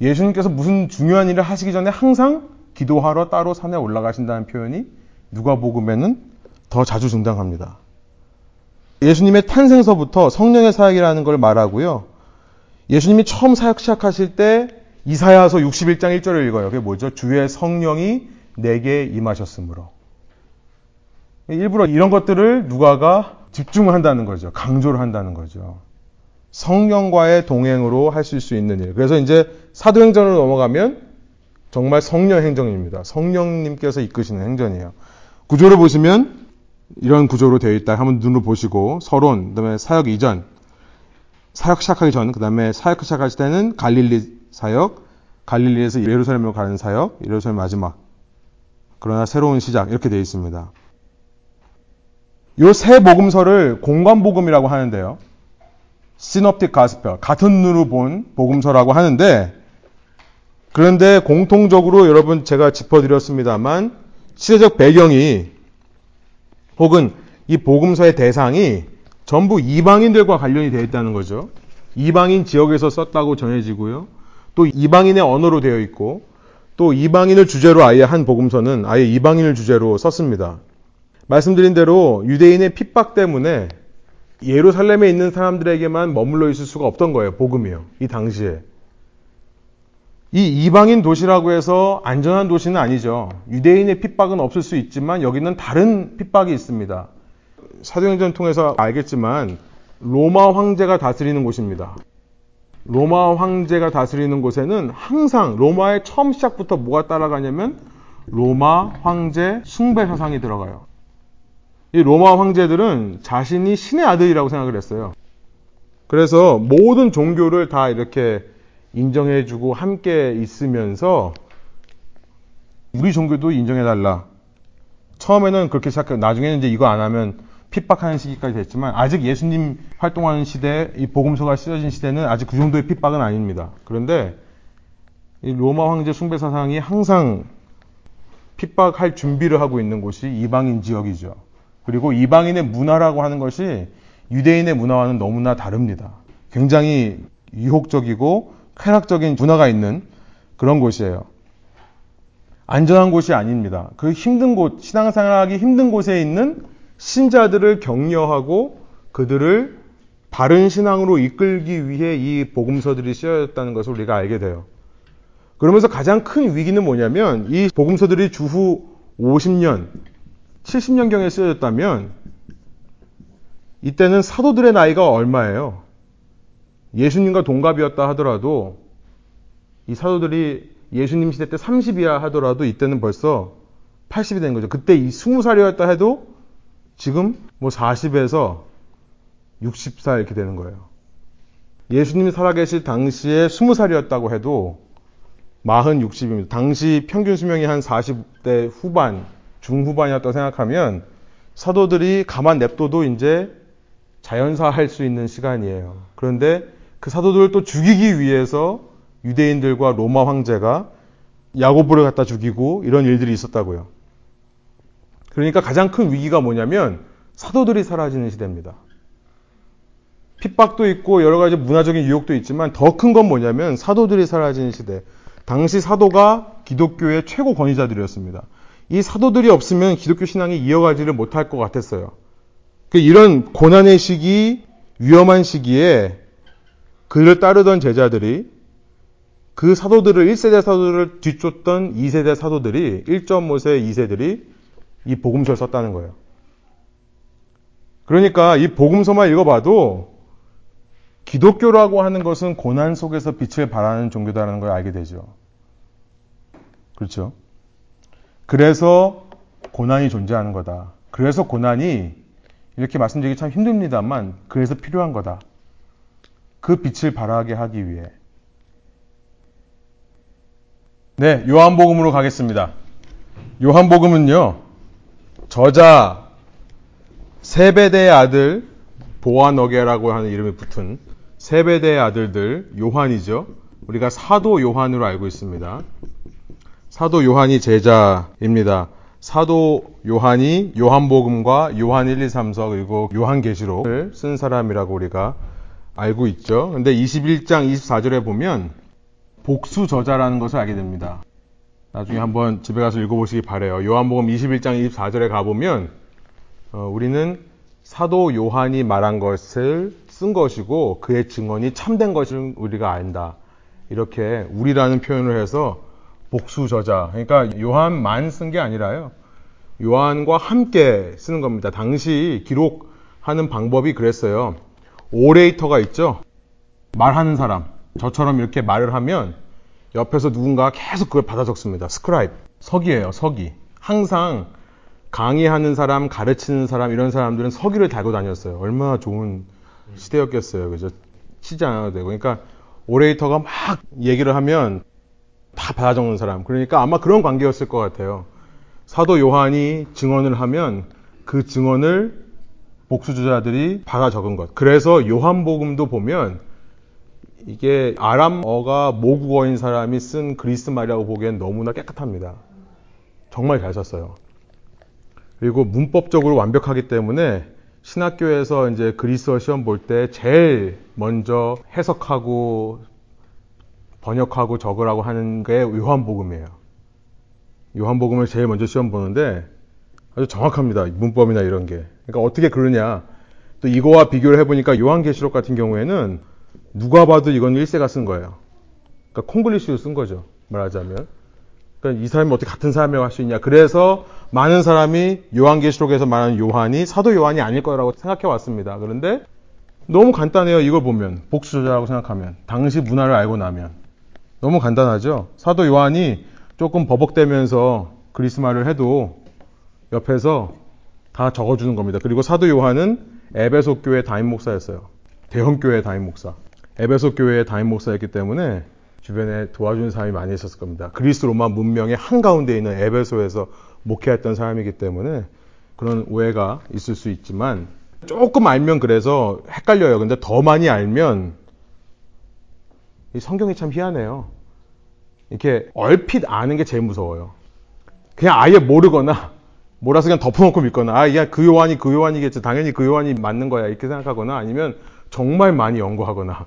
예수님께서 무슨 중요한 일을 하시기 전에 항상 기도하러 따로 산에 올라가신다는 표현이 누가복음에는 더 자주 등장합니다. 예수님의 탄생서부터 성령의 사역이라는 걸 말하고요. 예수님이 처음 사역 시작하실 때 이사야서 61장 1절을 읽어요. 그게 뭐죠? 주의 성령이 내게 임하셨으므로. 일부러 이런 것들을 누가가 집중을 한다는 거죠. 강조를 한다는 거죠. 성령과의 동행으로 하실 수 있는 일. 그래서 이제 사도행전으로 넘어가면 정말 성령 행정입니다. 성령님께서 이끄시는 행전이에요. 구조를 보시면 이런 구조로 되어 있다. 한번 눈으로 보시고 서론, 그다음에 사역 이전, 사역 시작하기 전, 그다음에 사역 시작할 때는 갈릴리 사역, 갈릴리에서 예루살렘으로 가는 사역, 예루살렘 마지막. 그러나 새로운 시작 이렇게 되어 있습니다. 이세 복음서를 공관 복음이라고 하는데요. 시놉틱 가스펠 같은 눈으로 본 복음서라고 하는데 그런데 공통적으로 여러분 제가 짚어드렸습니다만 시대적 배경이 혹은 이 복음서의 대상이 전부 이방인들과 관련이 되어 있다는 거죠. 이방인 지역에서 썼다고 전해지고요. 또 이방인의 언어로 되어 있고 또 이방인을 주제로 아예 한 복음서는 아예 이방인을 주제로 썼습니다. 말씀드린 대로 유대인의 핍박 때문에 예루살렘에 있는 사람들에게만 머물러 있을 수가 없던 거예요. 복음이요. 이 당시에. 이 이방인 도시라고 해서 안전한 도시는 아니죠. 유대인의 핍박은 없을 수 있지만 여기는 다른 핍박이 있습니다. 사도행전 통해서 알겠지만 로마 황제가 다스리는 곳입니다. 로마 황제가 다스리는 곳에는 항상 로마의 처음 시작부터 뭐가 따라가냐면 로마 황제 숭배 사상이 들어가요. 이 로마 황제들은 자신이 신의 아들이라고 생각을 했어요. 그래서 모든 종교를 다 이렇게 인정해주고 함께 있으면서 우리 종교도 인정해달라. 처음에는 그렇게 시작해 나중에는 이제 이거 안 하면 핍박하는 시기까지 됐지만 아직 예수님 활동하는 시대, 이 복음서가 쓰여진 시대는 아직 그 정도의 핍박은 아닙니다. 그런데 이 로마 황제 숭배 사상이 항상 핍박할 준비를 하고 있는 곳이 이방인 지역이죠. 그리고 이방인의 문화라고 하는 것이 유대인의 문화와는 너무나 다릅니다. 굉장히 유혹적이고 쾌락적인 문화가 있는 그런 곳이에요. 안전한 곳이 아닙니다. 그 힘든 곳, 신앙생활하기 힘든 곳에 있는 신자들을 격려하고 그들을 바른 신앙으로 이끌기 위해 이 복음서들이 쓰여졌다는 것을 우리가 알게 돼요. 그러면서 가장 큰 위기는 뭐냐면 이 복음서들이 주후 50년, 70년경에 쓰여졌다면 이때는 사도들의 나이가 얼마예요? 예수님과 동갑이었다 하더라도 이 사도들이 예수님 시대 때 30이야 하더라도 이때는 벌써 80이 된 거죠. 그때 이 20살이었다 해도 지금 뭐 40에서 60살 이렇게 되는 거예요. 예수님이 살아계실 당시에 20살이었다고 해도 40, 60입니다. 당시 평균 수명이 한 40대 후반, 중후반이었다고 생각하면 사도들이 가만 냅둬도 이제 자연사할 수 있는 시간이에요. 그런데 그 사도들을 또 죽이기 위해서 유대인들과 로마 황제가 야고보를 갖다 죽이고 이런 일들이 있었다고요. 그러니까 가장 큰 위기가 뭐냐면 사도들이 사라지는 시대입니다. 핍박도 있고 여러 가지 문화적인 유혹도 있지만 더 큰 건 뭐냐면 사도들이 사라지는 시대. 당시 사도가 기독교의 최고 권위자들이었습니다. 이 사도들이 없으면 기독교 신앙이 이어가지를 못할 것 같았어요. 그 이런 고난의 시기, 위험한 시기에 그를 따르던 제자들이 그 사도들을 1세대 사도들을 뒤쫓던 2세대 사도들이 1.5세 2세들이 이 복음서를 썼다는 거예요. 그러니까 이 복음서만 읽어봐도 기독교라고 하는 것은 고난 속에서 빛을 발하는 종교다라는 걸 알게 되죠. 그렇죠? 그래서 고난이 존재하는 거다. 그래서 고난이 이렇게 말씀드리기 참 힘듭니다만 그래서 필요한 거다. 그 빛을 발하게 하기 위해. 네, 요한복음으로 가겠습니다. 요한복음은요, 저자 세베대의 아들 보아너게라고 하는 이름이 붙은 세베대의 아들들 요한이죠. 우리가 사도 요한으로 알고 있습니다. 사도 요한이 제자입니다. 사도 요한이 요한복음과 요한 1, 2, 3, 4 그리고 요한계시록을 쓴 사람이라고 우리가 알고 있죠. 근데 21장 24절에 보면 복수 저자라는 것을 알게 됩니다. 나중에 한번 집에 가서 읽어보시기 바래요. 요한복음 21장 24절에 가보면 어, 우리는 사도 요한이 말한 것을 쓴 것이고 그의 증언이 참된 것을 우리가 안다. 이렇게 우리라는 표현을 해서 복수 저자. 그러니까 요한만 쓴 게 아니라요. 요한과 함께 쓰는 겁니다. 당시 기록하는 방법이 그랬어요. orator가 있죠. 말하는 사람. 저처럼 이렇게 말을 하면 옆에서 누군가 계속 그걸 받아 적습니다. scribe. 서기예요, 서기. 항상 강의하는 사람, 가르치는 사람, 이런 사람들은 서기를 달고 다녔어요. 얼마나 좋은 시대였겠어요. 그죠? 치지 않아도 되고. 그러니까 오레이터가 막 얘기를 하면 다 받아 적는 사람. 그러니까 아마 그런 관계였을 것 같아요. 사도 요한이 증언을 하면 그 증언을 복수주자들이 받아 적은 것. 그래서 요한복음도 보면 이게 아람어가 모국어인 사람이 쓴 그리스 말이라고 보기엔 너무나 깨끗합니다. 정말 잘 썼어요. 그리고 문법적으로 완벽하기 때문에 신학교에서 이제 그리스어 시험 볼 때 제일 먼저 해석하고 번역하고 적으라고 하는 게 요한복음이에요. 요한복음을 제일 먼저 시험 보는데 아주 정확합니다. 문법이나 이런 게. 그러니까 어떻게 그러냐. 또 이거와 비교를 해보니까 요한계시록 같은 경우에는 누가 봐도 이건 1세가 쓴 거예요. 그러니까 콩글리시로 쓴 거죠. 말하자면. 그러니까 이 사람이 어떻게 같은 사람이라고 할 수 있냐. 그래서 많은 사람이 요한계시록에서 말하는 요한이 사도 요한이 아닐 거라고 생각해 왔습니다. 그런데 너무 간단해요. 이걸 보면. 복수자라고 생각하면. 당시 문화를 알고 나면. 너무 간단하죠. 사도 요한이 조금 버벅대면서 그리스말을 해도 옆에서 다 적어주는 겁니다. 그리고 사도 요한은 에베소 교회 담임 목사였어요. 대형 교회 담임 목사. 에베소 교회의 담임 목사였기 때문에 주변에 도와주는 사람이 많이 있었을 겁니다. 그리스 로마 문명의 한가운데 있는 에베소에서 목회했던 사람이기 때문에 그런 오해가 있을 수 있지만 조금 알면 그래서 헷갈려요. 근데 더 많이 알면 이 성경이 참 희한해요. 이렇게 얼핏 아는 게 제일 무서워요. 그냥 아예 모르거나 몰라서 그냥 덮어놓고 믿거나 아, 야, 그 요한이 그 요한이겠지. 당연히 그 요한이 맞는 거야. 이렇게 생각하거나 아니면 정말 많이 연구하거나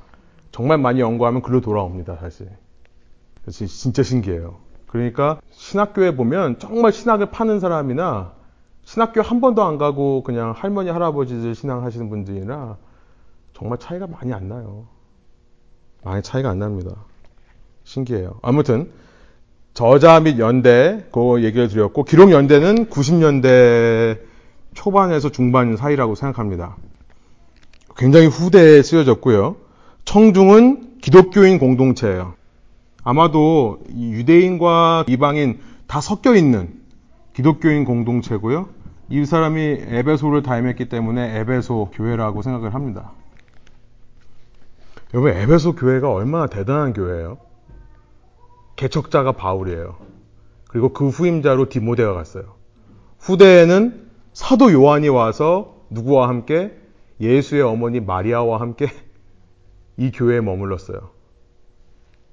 정말 많이 연구하면 글로 돌아옵니다, 사실. 진짜 신기해요. 그러니까 신학교에 보면 정말 신학을 파는 사람이나 신학교 한 번도 안 가고 그냥 할머니 할아버지들 신앙하시는 분들이나 정말 차이가 많이 안 나요. 많이 차이가 안 납니다. 신기해요. 아무튼 저자 및 연대 그 얘기를 드렸고 기록 연대는 90년대 초반에서 중반 사이라고 생각합니다. 굉장히 후대에 쓰여졌고요. 청중은 기독교인 공동체예요. 아마도 유대인과 이방인 다 섞여 있는 기독교인 공동체고요. 이 사람이 에베소를 다임했기 때문에 에베소 교회라고 생각을 합니다. 여러분, 에베소 교회가 얼마나 대단한 교회예요? 개척자가 바울이에요. 그리고 그 후임자로 디모데가 갔어요. 후대에는 사도 요한이 와서 누구와 함께 예수의 어머니 마리아와 함께 이 교회에 머물렀어요.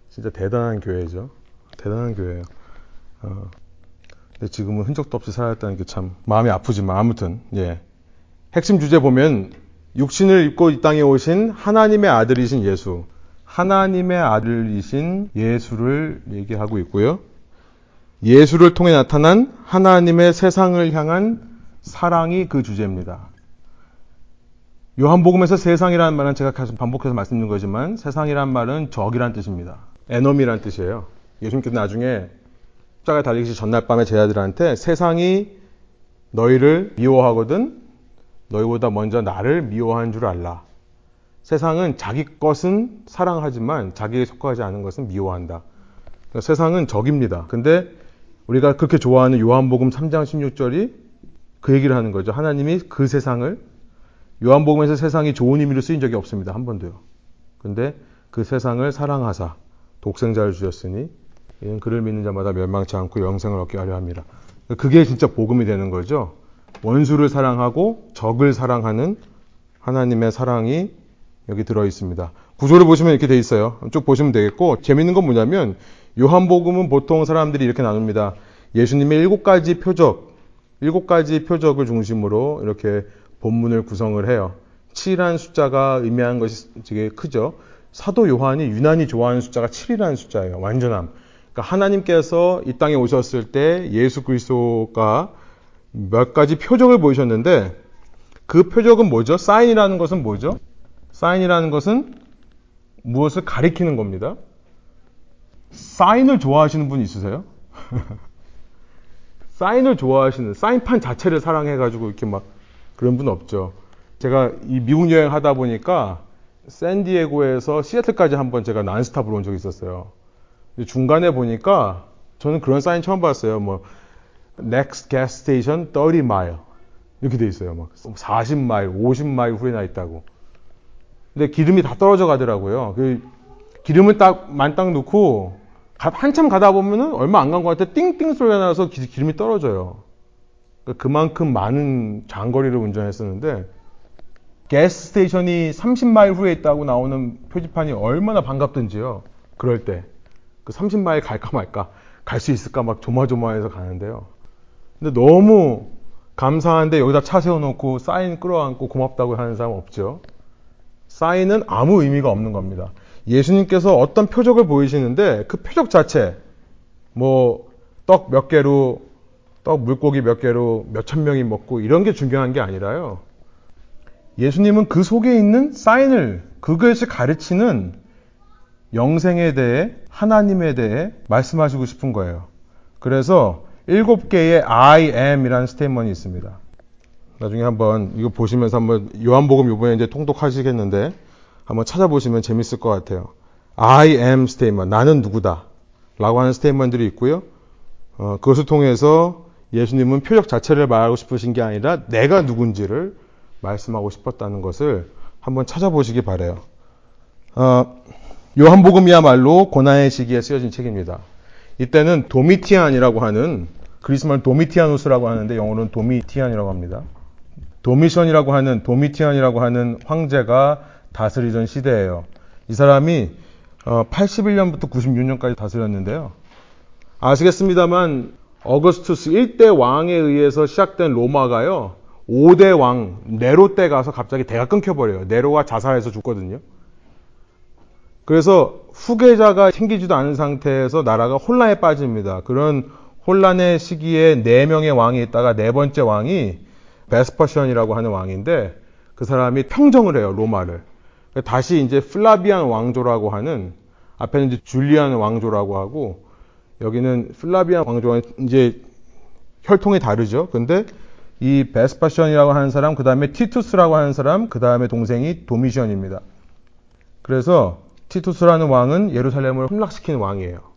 진짜 대단한 교회죠. 대단한 교회예요. 어. 근데 지금은 흔적도 없이 살았다는 게 참 마음이 아프지만 아무튼 예. 핵심 주제 보면 육신을 입고 이 땅에 오신 하나님의 아들이신 예수, 하나님의 아들이신 예수를 얘기하고 있고요. 예수를 통해 나타난 하나님의 세상을 향한 사랑이 그 주제입니다. 요한복음에서 세상이라는 말은 제가 계속 반복해서 말씀드린 거지만 세상이란 말은 적이란 뜻입니다. 에너미란 뜻이에요. 예수님께서 나중에 십자가에 달리기 전날 밤에 제자들한테 세상이 너희를 미워하거든 너희보다 먼저 나를 미워한 줄 알라. 세상은 자기 것은 사랑하지만 자기에 속하지 않은 것은 미워한다. 그러니까 세상은 적입니다. 근데 우리가 그렇게 좋아하는 요한복음 3장 16절이 그 얘기를 하는 거죠. 하나님이 그 세상을 요한복음에서 세상이 좋은 의미로 쓰인 적이 없습니다. 한 번도요. 근데 그 세상을 사랑하사 독생자를 주셨으니 이는 그를 믿는 자마다 멸망치 않고 영생을 얻게 하려 합니다. 그게 진짜 복음이 되는 거죠. 원수를 사랑하고 적을 사랑하는 하나님의 사랑이 여기 들어 있습니다. 구조를 보시면 이렇게 돼 있어요. 쭉 보시면 되겠고 재밌는 건 뭐냐면 요한복음은 보통 사람들이 이렇게 나눕니다. 예수님의 일곱 가지 표적, 일곱 가지 표적을 중심으로 이렇게 본문을 구성을 해요. 7이라는 숫자가 의미하는 것이 되게 크죠. 사도 요한이 유난히 좋아하는 숫자가 7이라는 숫자예요. 완전함. 그러니까 하나님께서 이 땅에 오셨을 때 예수 그리스도가 몇 가지 표적을 보이셨는데 그 표적은 뭐죠? 사인이라는 것은 뭐죠? 사인이라는 것은 무엇을 가리키는 겁니다. 사인을 좋아하시는 분 있으세요? 사인을 좋아하시는 사인판 자체를 사랑해 가지고 이렇게 막 그런 분 없죠. 제가 이 미국 여행 하다 보니까 샌디에고에서 시애틀까지 한번 제가 난스탑으로 온 적이 있었어요. 중간에 보니까 저는 그런 사인 처음 봤어요. 뭐 next gas station 30 mile 이렇게 돼 있어요. 막 40마일, 50마일 후에 나 있다고. 근데 기름이 다 떨어져 가더라고요. 그 기름을 딱 만땅 넣고 한참 가다 보면은 얼마 안 간 것 같아 띵띵 소리가 나서 기 름이 떨어져요. 그러니까 그만큼 많은 장거리를 운전했었는데 가스 스테이션이 30마일 후에 있다고 나오는 표지판이 얼마나 반갑든지요. 그럴 때. 그 30마일 갈까 말까, 갈 수 있을까 막 조마조마해서 가는데요. 근데 너무 감사한데 여기다 차 세워놓고 사인 끌어안고 고맙다고 하는 사람 없죠. 사인은 아무 의미가 없는 겁니다. 예수님께서 어떤 표적을 보이시는데 그 표적 자체, 뭐, 떡 몇 개로, 떡 물고기 몇 개로 몇천 명이 먹고 이런 게 중요한 게 아니라요. 예수님은 그 속에 있는 사인을, 그것을 가르치는 영생에 대해, 하나님에 대해 말씀하시고 싶은 거예요. 그래서 일곱 개의 I am이라는 statement이 있습니다. 나중에 한번 이거 보시면서 한번 요한복음 요번에 이제 통독하시겠는데 한번 찾아보시면 재밌을 것 같아요. I am statement. 나는 누구다. 라고 하는 statement들이 있고요. 어, 그것을 통해서 예수님은 표적 자체를 말하고 싶으신 게 아니라 내가 누군지를 말씀하고 싶었다는 것을 한번 찾아보시기 바래요. 어, 요한복음이야말로 고난의 시기에 쓰여진 책입니다. 이때는 도미티안이라고 하는 그리스말 도미티아누스라고 하는데 영어로는 도미티안이라고 합니다. 도미션이라고 하는 도미티안이라고 하는 황제가 다스리던 시대예요. 이 사람이 81년부터 어, 96년까지 다스렸는데요. 아시겠습니다만 어거스투스 1대 왕에 의해서 시작된 로마가요. 5대 왕 네로 때 가서 갑자기 대가 끊겨버려요. 네로가 자살해서 죽거든요. 그래서 후계자가 생기지도 않은 상태에서 나라가 혼란에 빠집니다. 그런 혼란의 시기에 네 명의 왕이 있다가 네 번째 왕이 Vespasian이라고 하는 왕인데 그 사람이 평정을 해요 로마를. 다시 이제 Flavian 왕조라고 하는 앞에는 이제 Julian 왕조라고 하고 여기는 Flavian 왕조가 이제 혈통이 다르죠. 근데 이 베스파션이라고 하는 사람, 그 다음에 티투스라고 하는 사람, 그 다음에 동생이 도미션입니다. 그래서 티투스라는 왕은 예루살렘을 함락시킨 왕이에요.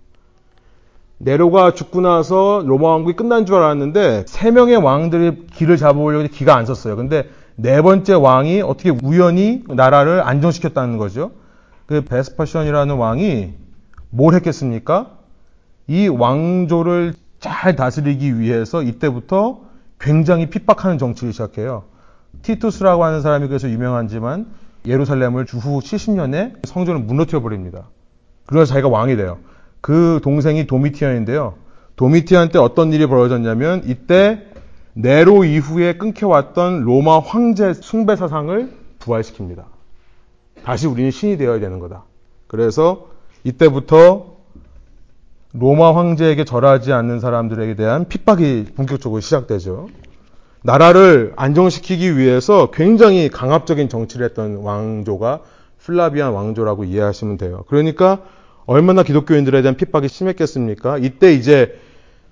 네로가 죽고 나서 로마 왕국이 끝난 줄 알았는데 세 명의 왕들이 길을 잡아오려고 기가 안 썼어요. 근데 네 번째 왕이 어떻게 우연히 나라를 안정시켰다는 거죠. 그 베스파션이라는 왕이 뭘 했겠습니까? 이 왕조를 잘 다스리기 위해서 이때부터 굉장히 핍박하는 정치를 시작해요. 티투스라고 하는 사람이 그래서 유명하지만 예루살렘을 주후 70년에 성전을 무너뜨려 버립니다. 그래서 자기가 왕이 돼요. 그 동생이 도미티안인데요. 도미티안 때 어떤 일이 벌어졌냐면 이때 네로 이후에 끊겨왔던 로마 황제 숭배 사상을 부활시킵니다. 다시 우리는 신이 되어야 되는 거다. 그래서 이때부터 로마 황제에게 절하지 않는 사람들에게 대한 핍박이 본격적으로 시작되죠. 나라를 안정시키기 위해서 굉장히 강압적인 정치를 했던 왕조가 플라비안 왕조라고 이해하시면 돼요. 그러니까 얼마나 기독교인들에 대한 핍박이 심했겠습니까? 이때 이제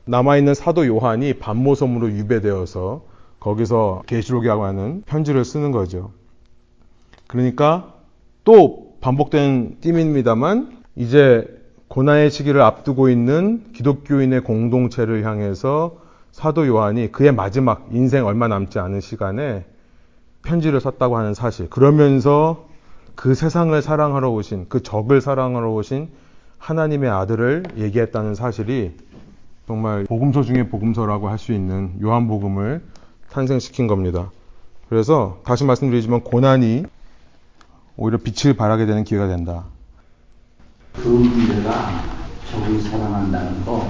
남아있는 사도 요한이 반모섬으로 유배되어서 거기서 계시록이라고 하는 편지를 쓰는 거죠. 그러니까 또 반복된 띠입니다만 이제 고난의 시기를 앞두고 있는 기독교인의 공동체를 향해서 사도 요한이 그의 마지막 인생 얼마 남지 않은 시간에 편지를 썼다고 하는 사실. 그러면서 그 세상을 사랑하러 오신, 그 적을 사랑하러 오신 하나님의 아들을 얘기했다는 사실이 정말 복음서 중에 복음서라고 할 수 있는 요한복음을 탄생시킨 겁니다. 그래서 다시 말씀드리지만 고난이 오히려 빛을 발하게 되는 기회가 된다. 그 문제가 적을 사랑한다는 거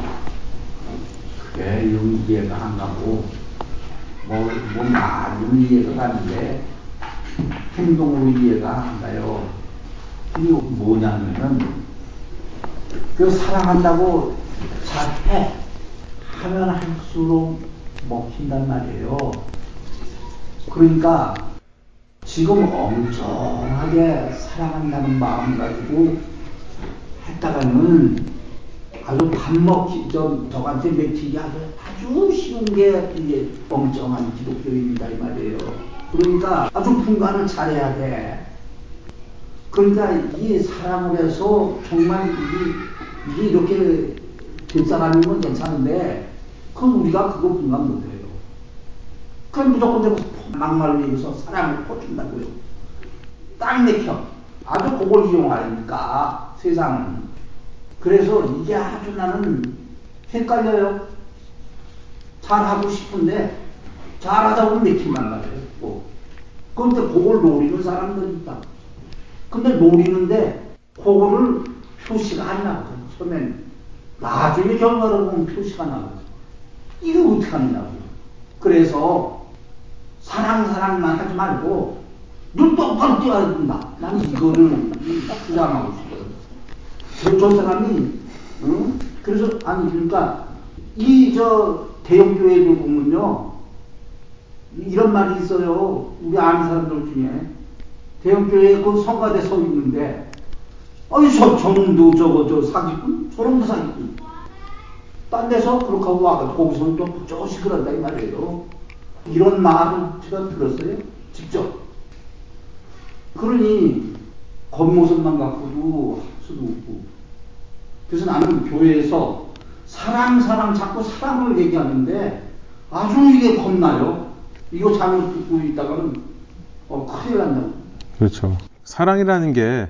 그게 이해가 안 가고 뭐, 뭐 말은 이해가 가는데 행동으로 이해가 안 가요. 이게 뭐냐면은 그 사랑한다고 잘해 하면 할수록 먹힌단 말이에요. 그러니까 지금 엄청하게 사랑한다는 마음 가지고 했다가는 아주 밥 먹기, 저, 저한테 맥히기 아주, 아주 쉬운 게 이게 엉청한 기독교입니다, 이 말이에요. 그러니까 아주 분간을 잘해야 돼. 그러니까 이 사랑을 해서 정말 이게, 이게 이렇게 될 사람이면 괜찮은데, 그건 우리가 그거 분간 못해요. 그럼 무조건 되고 막말로 서 사랑을 퍼준다고요. 딱 맥혀. 아주 그걸 이용하니까. 세상은. 그래서 이게 아주 나는 헷갈려요. 잘하고 싶은데 잘하다 보면 맥힌단 말이에요. 그런데 그걸 노리는 사람들이 있다. 근데 노리는데 그거를 표시가 안 나거든. 처음엔 나중에 결과를 보면 표시가 나거든. 이게 어떻게 하느냐고. 그래서 사랑 사랑만 하지 말고 눈 똑바로 띄어야 된다. 나는 이거를 주장하고 싶어. 저, 저 사람이, 응? 그래서, 아니, 그러니까, 이, 저, 대형교회들 보면요, 이런 말이 있어요. 우리 아는 사람들 중에. 대형교회 그 성가대 서 있는데, 아니, 저, 저놈도 저거, 저 사기꾼? 저놈도 사기꾼. 딴 데서 그렇게 하고 와가 거기서는 또 조금씩 그런다, 이 말이에요. 이런 말을 제가 들었어요. 직접. 그러니, 겉모습만 갖고도 할 수도 없고. 그래서 나는 교회에서 사랑 사랑 자꾸 사랑을 얘기하는데 아주 이게 겁나요. 이거 잘못 듣고 있다가는 어, 큰일 난다고. 그렇죠. 사랑이라는 게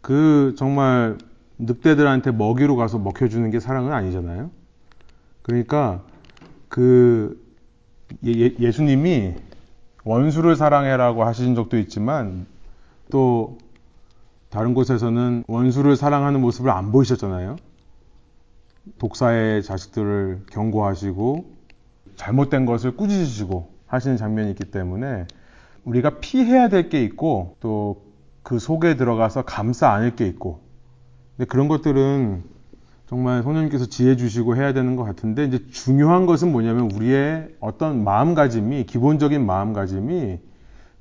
그 정말 늑대들한테 먹이로 가서 먹혀주는 게 사랑은 아니잖아요. 그러니까 그 예, 예수님이 원수를 사랑해라고 하신 적도 있지만 또 다른 곳에서는 원수를 사랑하는 모습을 안 보이셨잖아요. 독사의 자식들을 경고하시고 잘못된 것을 꾸짖으시고 하시는 장면이 있기 때문에 우리가 피해야 될 게 있고 또 그 속에 들어가서 감싸 안을 게 있고 근데 그런 것들은 정말 성령님께서 지혜 주시고 해야 되는 것 같은데 이제 중요한 것은 뭐냐면 우리의 어떤 마음가짐이 기본적인 마음가짐이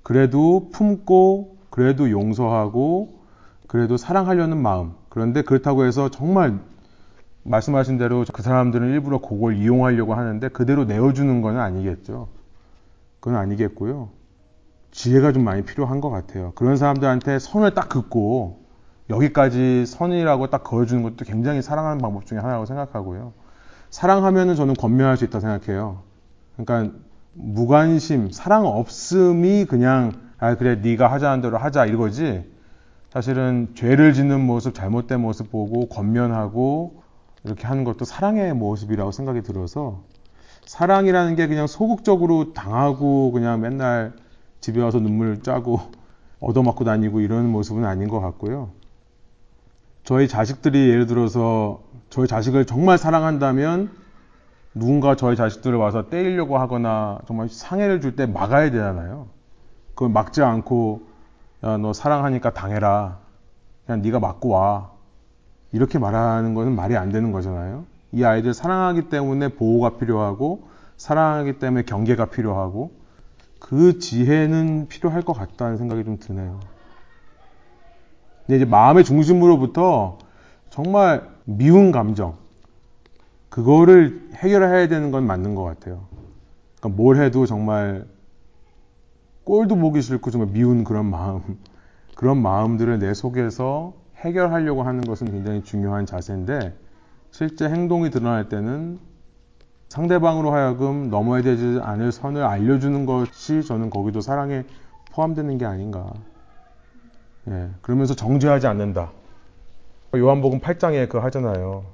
그래도 품고 그래도 용서하고 그래도 사랑하려는 마음 그런데 그렇다고 해서 정말 말씀하신 대로 그 사람들은 일부러 그걸 이용하려고 하는데 그대로 내어주는 건 아니겠죠. 그건 아니겠고요. 지혜가 좀 많이 필요한 것 같아요. 그런 사람들한테 선을 딱 긋고 여기까지 선이라고 딱 그어주는 것도 굉장히 사랑하는 방법 중에 하나라고 생각하고요. 사랑하면은 저는 권면할 수 있다 생각해요. 그러니까 무관심, 사랑 없음이 그냥 아 그래 네가 하자는 대로 하자 이거지. 사실은 죄를 짓는 모습, 잘못된 모습 보고 권면하고 이렇게 하는 것도 사랑의 모습이라고 생각이 들어서 사랑이라는 게 그냥 소극적으로 당하고 그냥 맨날 집에 와서 눈물 짜고 얻어맞고 다니고 이런 모습은 아닌 것 같고요. 저희 자식들이 예를 들어서 저희 자식을 정말 사랑한다면 누군가 저희 자식들을 와서 때리려고 하거나 정말 상해를 줄 때 막아야 되잖아요. 그걸 막지 않고 야, 너 사랑하니까 당해라. 그냥 네가 맞고 와. 이렇게 말하는 것은 말이 안 되는 거잖아요. 이 아이들 사랑하기 때문에 보호가 필요하고 사랑하기 때문에 경계가 필요하고 그 지혜는 필요할 것 같다는 생각이 좀 드네요. 근데 이제 마음의 중심으로부터 정말 미운 감정 그거를 해결해야 되는 건 맞는 것 같아요. 그러니까 뭘 해도 정말 꼴도 보기 싫고 정말 미운 그런 마음 그런 마음들을 내 속에서 해결하려고 하는 것은 굉장히 중요한 자세인데 실제 행동이 드러날 때는 상대방으로 하여금 넘어야 되지 않을 선을 알려주는 것이 저는 거기도 사랑에 포함되는 게 아닌가. 예, 그러면서 정죄하지 않는다. 요한복음 8장에 그 하잖아요.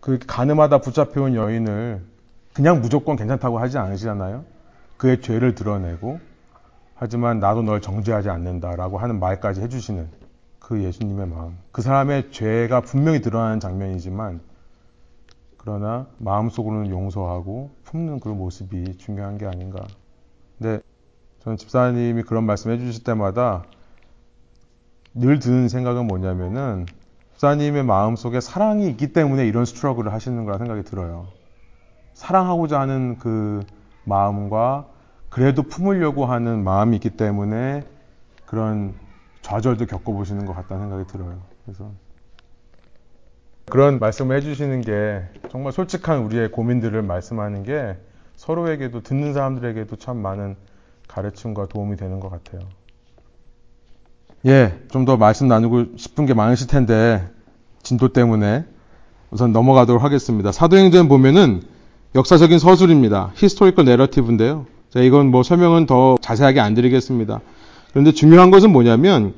그 가늠하다 붙잡혀온 여인을 그냥 무조건 괜찮다고 하지 않으시잖아요. 그의 죄를 드러내고 하지만 나도 널 정죄하지 않는다라고 하는 말까지 해주시는 그 예수님의 마음. 그 사람의 죄가 분명히 드러나는 장면이지만 그러나 마음속으로는 용서하고 품는 그 모습이 중요한 게 아닌가. 근데 저는 집사님이 그런 말씀 해주실 때마다 늘 드는 생각은 뭐냐면은 집사님의 마음 속에 사랑이 있기 때문에 이런 스트러글을 하시는 거라 생각이 들어요. 사랑하고자 하는 그 마음과 그래도 품으려고 하는 마음이 있기 때문에 그런 좌절도 겪어보시는 것 같다는 생각이 들어요. 그래서 그런 말씀을 해주시는 게 정말 솔직한 우리의 고민들을 말씀하는 게 서로에게도 듣는 사람들에게도 참 많은 가르침과 도움이 되는 것 같아요. 예, 좀 더 말씀 나누고 싶은 게 많으실 텐데 진도 때문에 우선 넘어가도록 하겠습니다. 사도행전 보면은 역사적인 서술입니다. historical narrative인데요. 자, 이건 뭐 설명은 더 자세하게 안 드리겠습니다. 그런데 중요한 것은 뭐냐면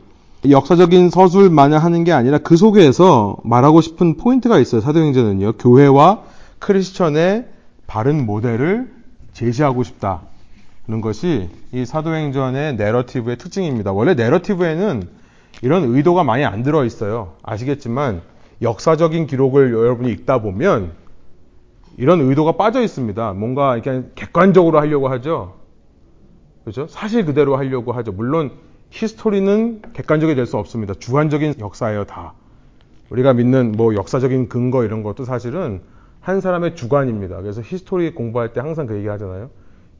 역사적인 서술만을 하는 게 아니라 그 속에서 말하고 싶은 포인트가 있어요. 사도행전은요. 교회와 크리스천의 바른 모델을 제시하고 싶다. 는 것이 이 사도행전의 내러티브의 특징입니다. 원래 내러티브에는 이런 의도가 많이 안 들어 있어요. 아시겠지만 역사적인 기록을 여러분이 읽다 보면 이런 의도가 빠져 있습니다. 뭔가 이렇게 객관적으로 하려고 하죠. 그렇죠? 사실 그대로 하려고 하죠. 물론 히스토리는 객관적이 될 수 없습니다. 주관적인 역사예요, 다. 우리가 믿는 뭐 역사적인 근거 이런 것도 사실은 한 사람의 주관입니다. 그래서 history 공부할 때 항상 그 얘기 하잖아요.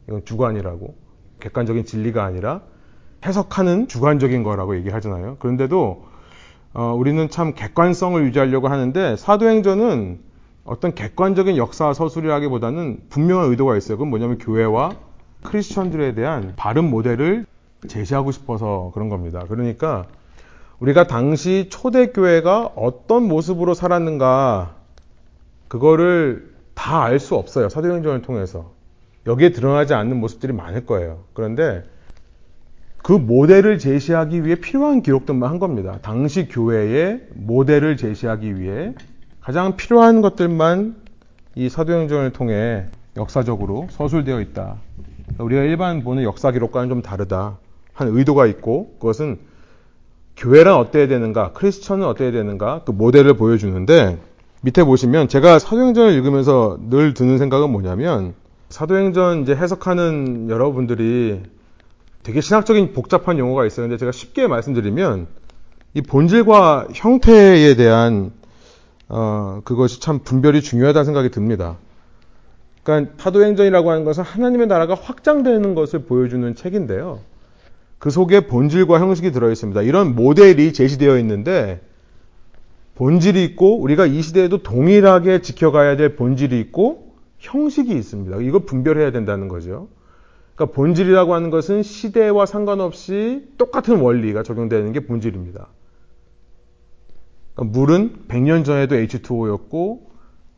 이건 주관이라고. 객관적인 진리가 아니라 해석하는 주관적인 거라고 얘기하잖아요. 그런데도 어, 우리는 참 객관성을 유지하려고 하는데 사도행전은 어떤 객관적인 역사 서술이라기보다는 분명한 의도가 있어요. 그건 뭐냐면 교회와 크리스천들에 대한 바른 모델을 제시하고 싶어서 그런 겁니다. 그러니까 우리가 당시 초대교회가 어떤 모습으로 살았는가 그거를 다 알 수 없어요. 사도행전을 통해서. 여기에 드러나지 않는 모습들이 많을 거예요. 그런데 그 모델을 제시하기 위해 필요한 기록들만 한 겁니다. 당시 교회의 모델을 제시하기 위해 가장 필요한 것들만 이 사도행전을 통해 역사적으로 서술되어 있다. 우리가 일반 보는 역사 기록과는 좀 다르다. 한 의도가 있고 그것은 교회란 어때야 되는가, 크리스천은 어때야 되는가 그 모델을 보여주는데 밑에 보시면 제가 사도행전을 읽으면서 늘 드는 생각은 뭐냐면 사도행전 이제 해석하는 여러분들이 되게 신학적인 복잡한 용어가. 근데 제가 쉽게 말씀드리면 이 본질과 형태에 대한 어, 그것이 참 분별이 중요하다는 생각이 듭니다. 그러니까 사도행전이라고 하는 것은 하나님의 나라가 확장되는 것을 보여주는 책인데요. 그 속에 본질과 형식이 들어 있습니다. 이런 모델이 제시되어 있는데 본질이 있고 우리가 이 시대에도 동일하게 지켜가야 될 본질이 있고 형식이 있습니다. 이걸 분별해야 된다는 거죠. 그러니까 본질이라고 하는 것은 시대와 상관없이 똑같은 원리가 적용되는 게 본질입니다. 그러니까 물은 100년 전에도 H2O였고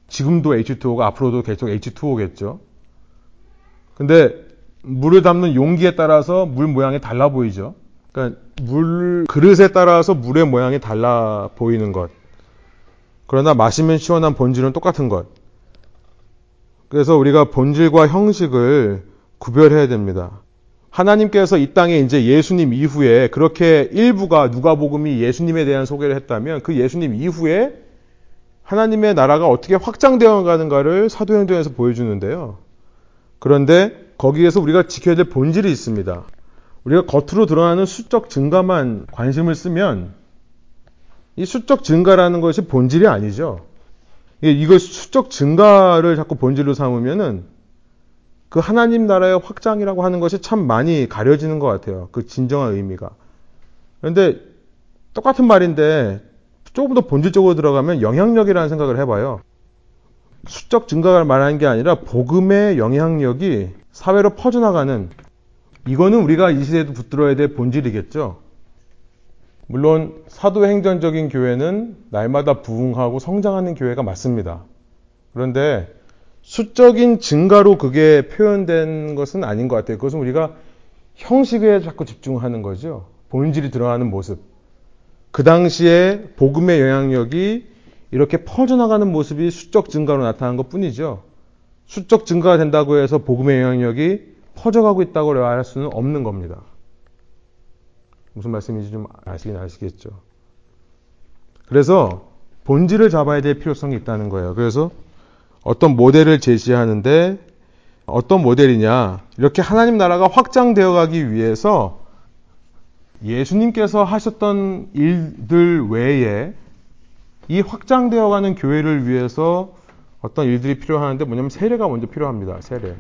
지금도 H2O가 앞으로도 계속 H2O겠죠. 근데 물을 담는 용기에 따라서 물 모양이 달라 보이죠. 그러니까 물 그릇에 따라서 물의 모양이 달라 보이는 것. 그러나 마시면 시원한 본질은 똑같은 것. 그래서 우리가 본질과 형식을 구별해야 됩니다. 하나님께서 이 땅에 이제 예수님 이후에 그렇게 일부가 누가복음이 예수님에 대한 소개를 했다면 그 예수님 이후에 하나님의 나라가 어떻게 확장되어 가는가를 사도행전에서 보여주는데요. 그런데 거기에서 우리가 지켜야 될 본질이 있습니다. 우리가 겉으로 드러나는 수적 증가만 관심을 쓰면 이 수적 증가라는 것이 본질이 아니죠. 이걸 수적 증가를 자꾸 본질로 삼으면은 그 하나님 나라의 확장이라고 하는 것이 참 많이 가려지는 것 같아요. 그 진정한 의미가. 그런데 똑같은 말인데 조금 더 본질적으로 들어가면 영향력이라는 생각을 해봐요. 수적 증가를 말하는 게 아니라 복음의 영향력이 사회로 퍼져나가는 이거는 우리가 이 시대에도 붙들어야 될 본질이겠죠. 물론 사도행전적인 교회는 날마다 부흥하고 성장하는 교회가 맞습니다. 그런데 수적인 증가로 그게 표현된 것은 아닌 것 같아요. 그것은 우리가 형식에 자꾸 집중하는 거죠. 본질이 드러나는 모습. 그 당시에 복음의 영향력이 이렇게 퍼져나가는 모습이 수적 증가로 나타난 것 뿐이죠. 수적 증가가 된다고 해서 복음의 영향력이 퍼져가고 있다고 말할 수는 없는 겁니다. 무슨 말씀인지 좀 아시긴 아시겠죠. 그래서 본질을 잡아야 될 필요성이 있다는 거예요. 그래서 어떤 모델을 제시하는데 어떤 모델이냐. 이렇게 하나님 나라가 확장되어 가기 위해서 예수님께서 하셨던 일들 외에 이 확장되어 가는 교회를 위해서 어떤 일들이 필요하는데 뭐냐면 세례가 먼저 필요합니다. 세례.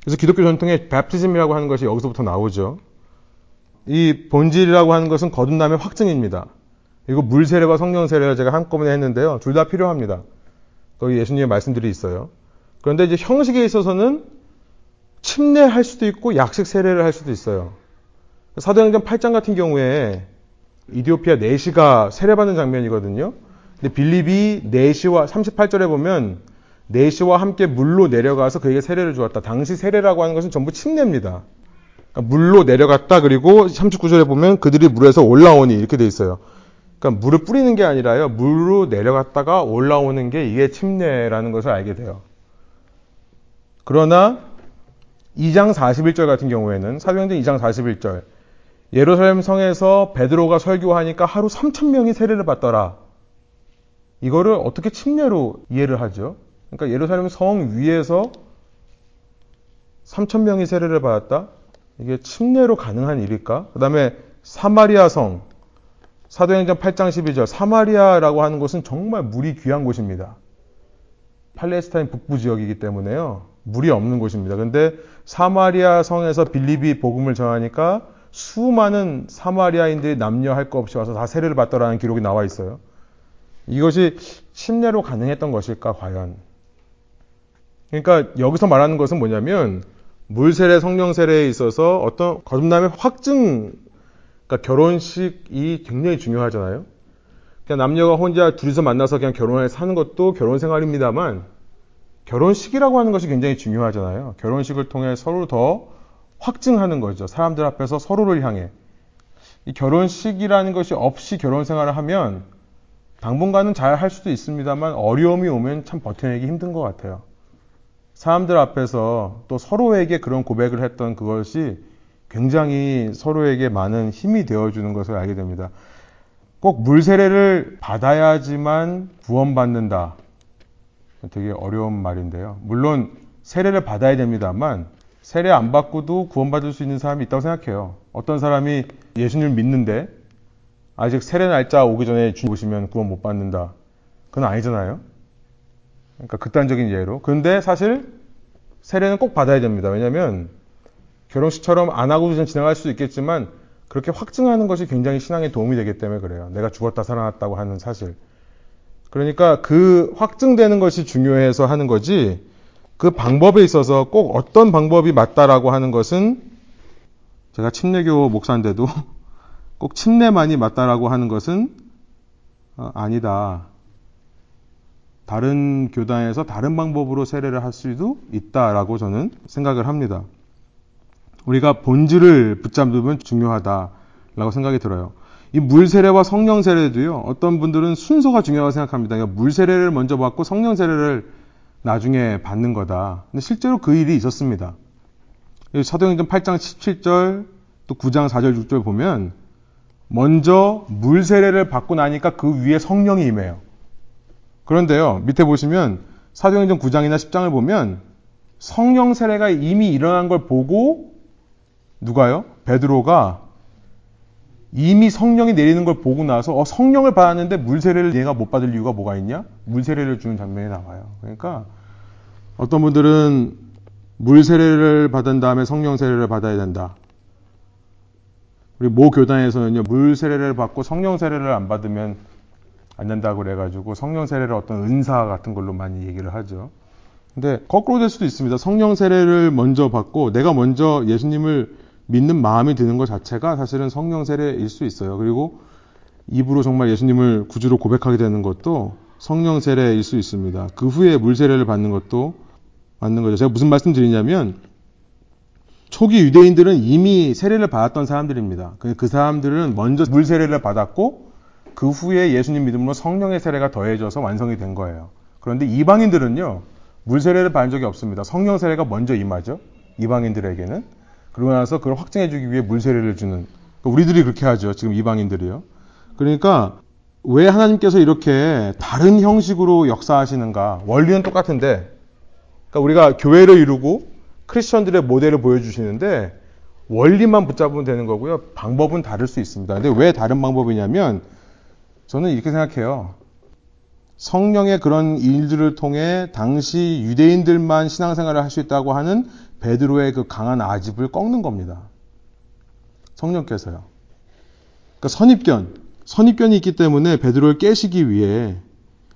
그래서 기독교 전통의 베프티즘이라고 하는 것이 여기서부터 나오죠. 이 본질이라고 하는 것은 거듭남의 확증입니다. 이거 물 세례와 성령 세례가 제가 한꺼번에 했는데요. 둘 다 필요합니다. 거기 예수님의 말씀들이 있어요. 그런데 이제 형식에 있어서는 침례할 수도 있고 약식 세례를 할 수도 있어요. 사도행전 8장 같은 경우에 이디오피아 네시가 세례받는 장면이거든요. 근데 빌립이 네시와 38절에 보면 네시와 함께 물로 내려가서 그에게 세례를 주었다. 당시 세례라고 하는 것은 전부 침례입니다. 그러니까 물로 내려갔다. 그리고 39절에 보면 그들이 물에서 올라오니 이렇게 돼 있어요. 그러니까 물을 뿌리는 게 아니라요. 물로 내려갔다가 올라오는 게 이게 침례라는 것을 알게 돼요. 그러나 2장 41절 같은 경우에는 사도행전 2장 41절 예루살렘 성에서 베드로가 설교하니까 하루 3천 명이 세례를 받더라. 이거를 어떻게 침례로 이해를 하죠? 그러니까 예루살렘 성 위에서 3천 명이 세례를 받았다. 이게 침례로 가능한 일일까? 그다음에 사마리아 성 사도행전 8장 12절 사마리아라고 하는 곳은 정말 물이 귀한 곳입니다. 팔레스타인 북부 지역이기 때문에요. 물이 없는 곳입니다. 그런데 사마리아 성에서 빌립이 복음을 전하니까 수많은 사마리아인들이 남녀 할 것 없이 와서 다 세례를 받더라는 기록이 나와 있어요. 이것이 침례로 가능했던 것일까 과연? 그러니까 여기서 말하는 것은 뭐냐면 물세례, 성령세례에 있어서 어떤 거듭남의 확증 그러니까 결혼식이 굉장히 중요하잖아요. 그냥 남녀가 혼자 둘이서 만나서 그냥 결혼해 사는 것도 결혼 생활입니다만 결혼식이라고 하는 것이 굉장히 중요하잖아요. 결혼식을 통해 서로 더 확증하는 거죠. 사람들 앞에서 서로를 향해. 이 결혼식이라는 것이 없이 결혼 생활을 하면 당분간은 잘 할 수도 있습니다만 어려움이 오면 참 버텨내기 힘든 것 같아요. 사람들 앞에서 또 서로에게 그런 고백을 했던 그것이 굉장히 서로에게 많은 힘이 되어주는 것을 알게 됩니다. 꼭 물세례를 받아야지만 구원받는다. 되게 어려운 말인데요. 물론 세례를 받아야 됩니다만 세례 안 받고도 구원받을 수 있는 사람이 있다고 생각해요. 어떤 사람이 예수님을 믿는데 아직 세례 날짜 오기 전에 주님 보시면 구원 못 받는다. 그건 아니잖아요. 그러니까 극단적인 예로. 그런데 사실 세례는 꼭 받아야 됩니다. 왜냐하면 결혼식처럼 안 하고도 그냥 지나갈 수도 있겠지만 그렇게 확증하는 것이 굉장히 신앙에 도움이 되기 때문에 그래요. 내가 죽었다 살아났다고 하는 사실. 그러니까 그 확증되는 것이 중요해서 하는 거지 그 방법에 있어서 꼭 어떤 방법이 맞다라고 하는 것은 제가 침례교 목사인데도 꼭 침례만이 맞다라고 하는 것은 어, 아니다. 다른 교단에서 다른 방법으로 세례를 할 수도 있다라고 저는 생각을 합니다. 우리가 본질을 붙잡으면 중요하다라고 생각이 들어요. 이 물세례와 성령 세례도요. 어떤 분들은 순서가 중요하다고 생각합니다. 그러니까 물세례를 먼저 받고 성령 세례를 나중에 받는 거다. 근데 실제로 그 일이 있었습니다. 사도행전 8장 17절 또 9장 4절 6절 보면 먼저 물 세례를 받고 나니까 그 위에 성령이 임해요. 그런데요, 밑에 보시면 사도행전 9장이나 10장을 보면 성령 세례가 이미 일어난 걸 보고 누가요? 베드로가 이미 성령이 내리는 걸 보고 나서 어, 성령을 받았는데 물 세례를 얘가 못 받을 이유가 뭐가 있냐? 물 세례를 주는 장면이 나와요. 그러니까 어떤 분들은 물 세례를 받은 다음에 성령 세례를 받아야 된다. 우리 모 교단에서는요, 물 세례를 받고 성령 세례를 안 받으면 안 된다고 그래가지고 성령 세례를 어떤 은사 같은 걸로 많이 얘기를 하죠. 근데 거꾸로 될 수도 있습니다. 성령 세례를 먼저 받고 내가 먼저 예수님을 믿는 마음이 드는 것 자체가 사실은 성령 세례일 수 있어요. 그리고 입으로 정말 예수님을 구주로 고백하게 되는 것도 성령 세례일 수 있습니다. 그 후에 물 세례를 받는 것도 맞는 거죠. 제가 무슨 말씀 드리냐면 초기 유대인들은 이미 세례를 받았던 사람들입니다. 그, 그 사람들은 먼저 물 세례를 받았고 그 후에 예수님 믿음으로 성령의 세례가 더해져서 완성이 된 거예요. 그런데 이방인들은요, 물 세례를 받은 적이 없습니다. 성령 세례가 먼저 임하죠. 이방인들에게는. 그러고 나서 그걸 확증해주기 위해 물 세례를 주는. 그러니까 우리들이 그렇게 하죠. 지금 이방인들이요. 그러니까 왜 하나님께서 이렇게 다른 형식으로 역사하시는가? 원리는 똑같은데, 그러니까 우리가 교회를 이루고 크리스천들의 모델을 보여주시는데 원리만 붙잡으면 되는 거고요. 방법은 다를 수 있습니다. 근데 왜 다른 방법이냐면 저는 이렇게 생각해요. 성령의 그런 일들을 통해 당시 유대인들만 신앙생활을 할 수 있다고 하는 베드로의 그 강한 아집을 꺾는 겁니다. 성령께서요. 그러니까 선입견, 선입견이 있기 때문에 베드로를 깨시기 위해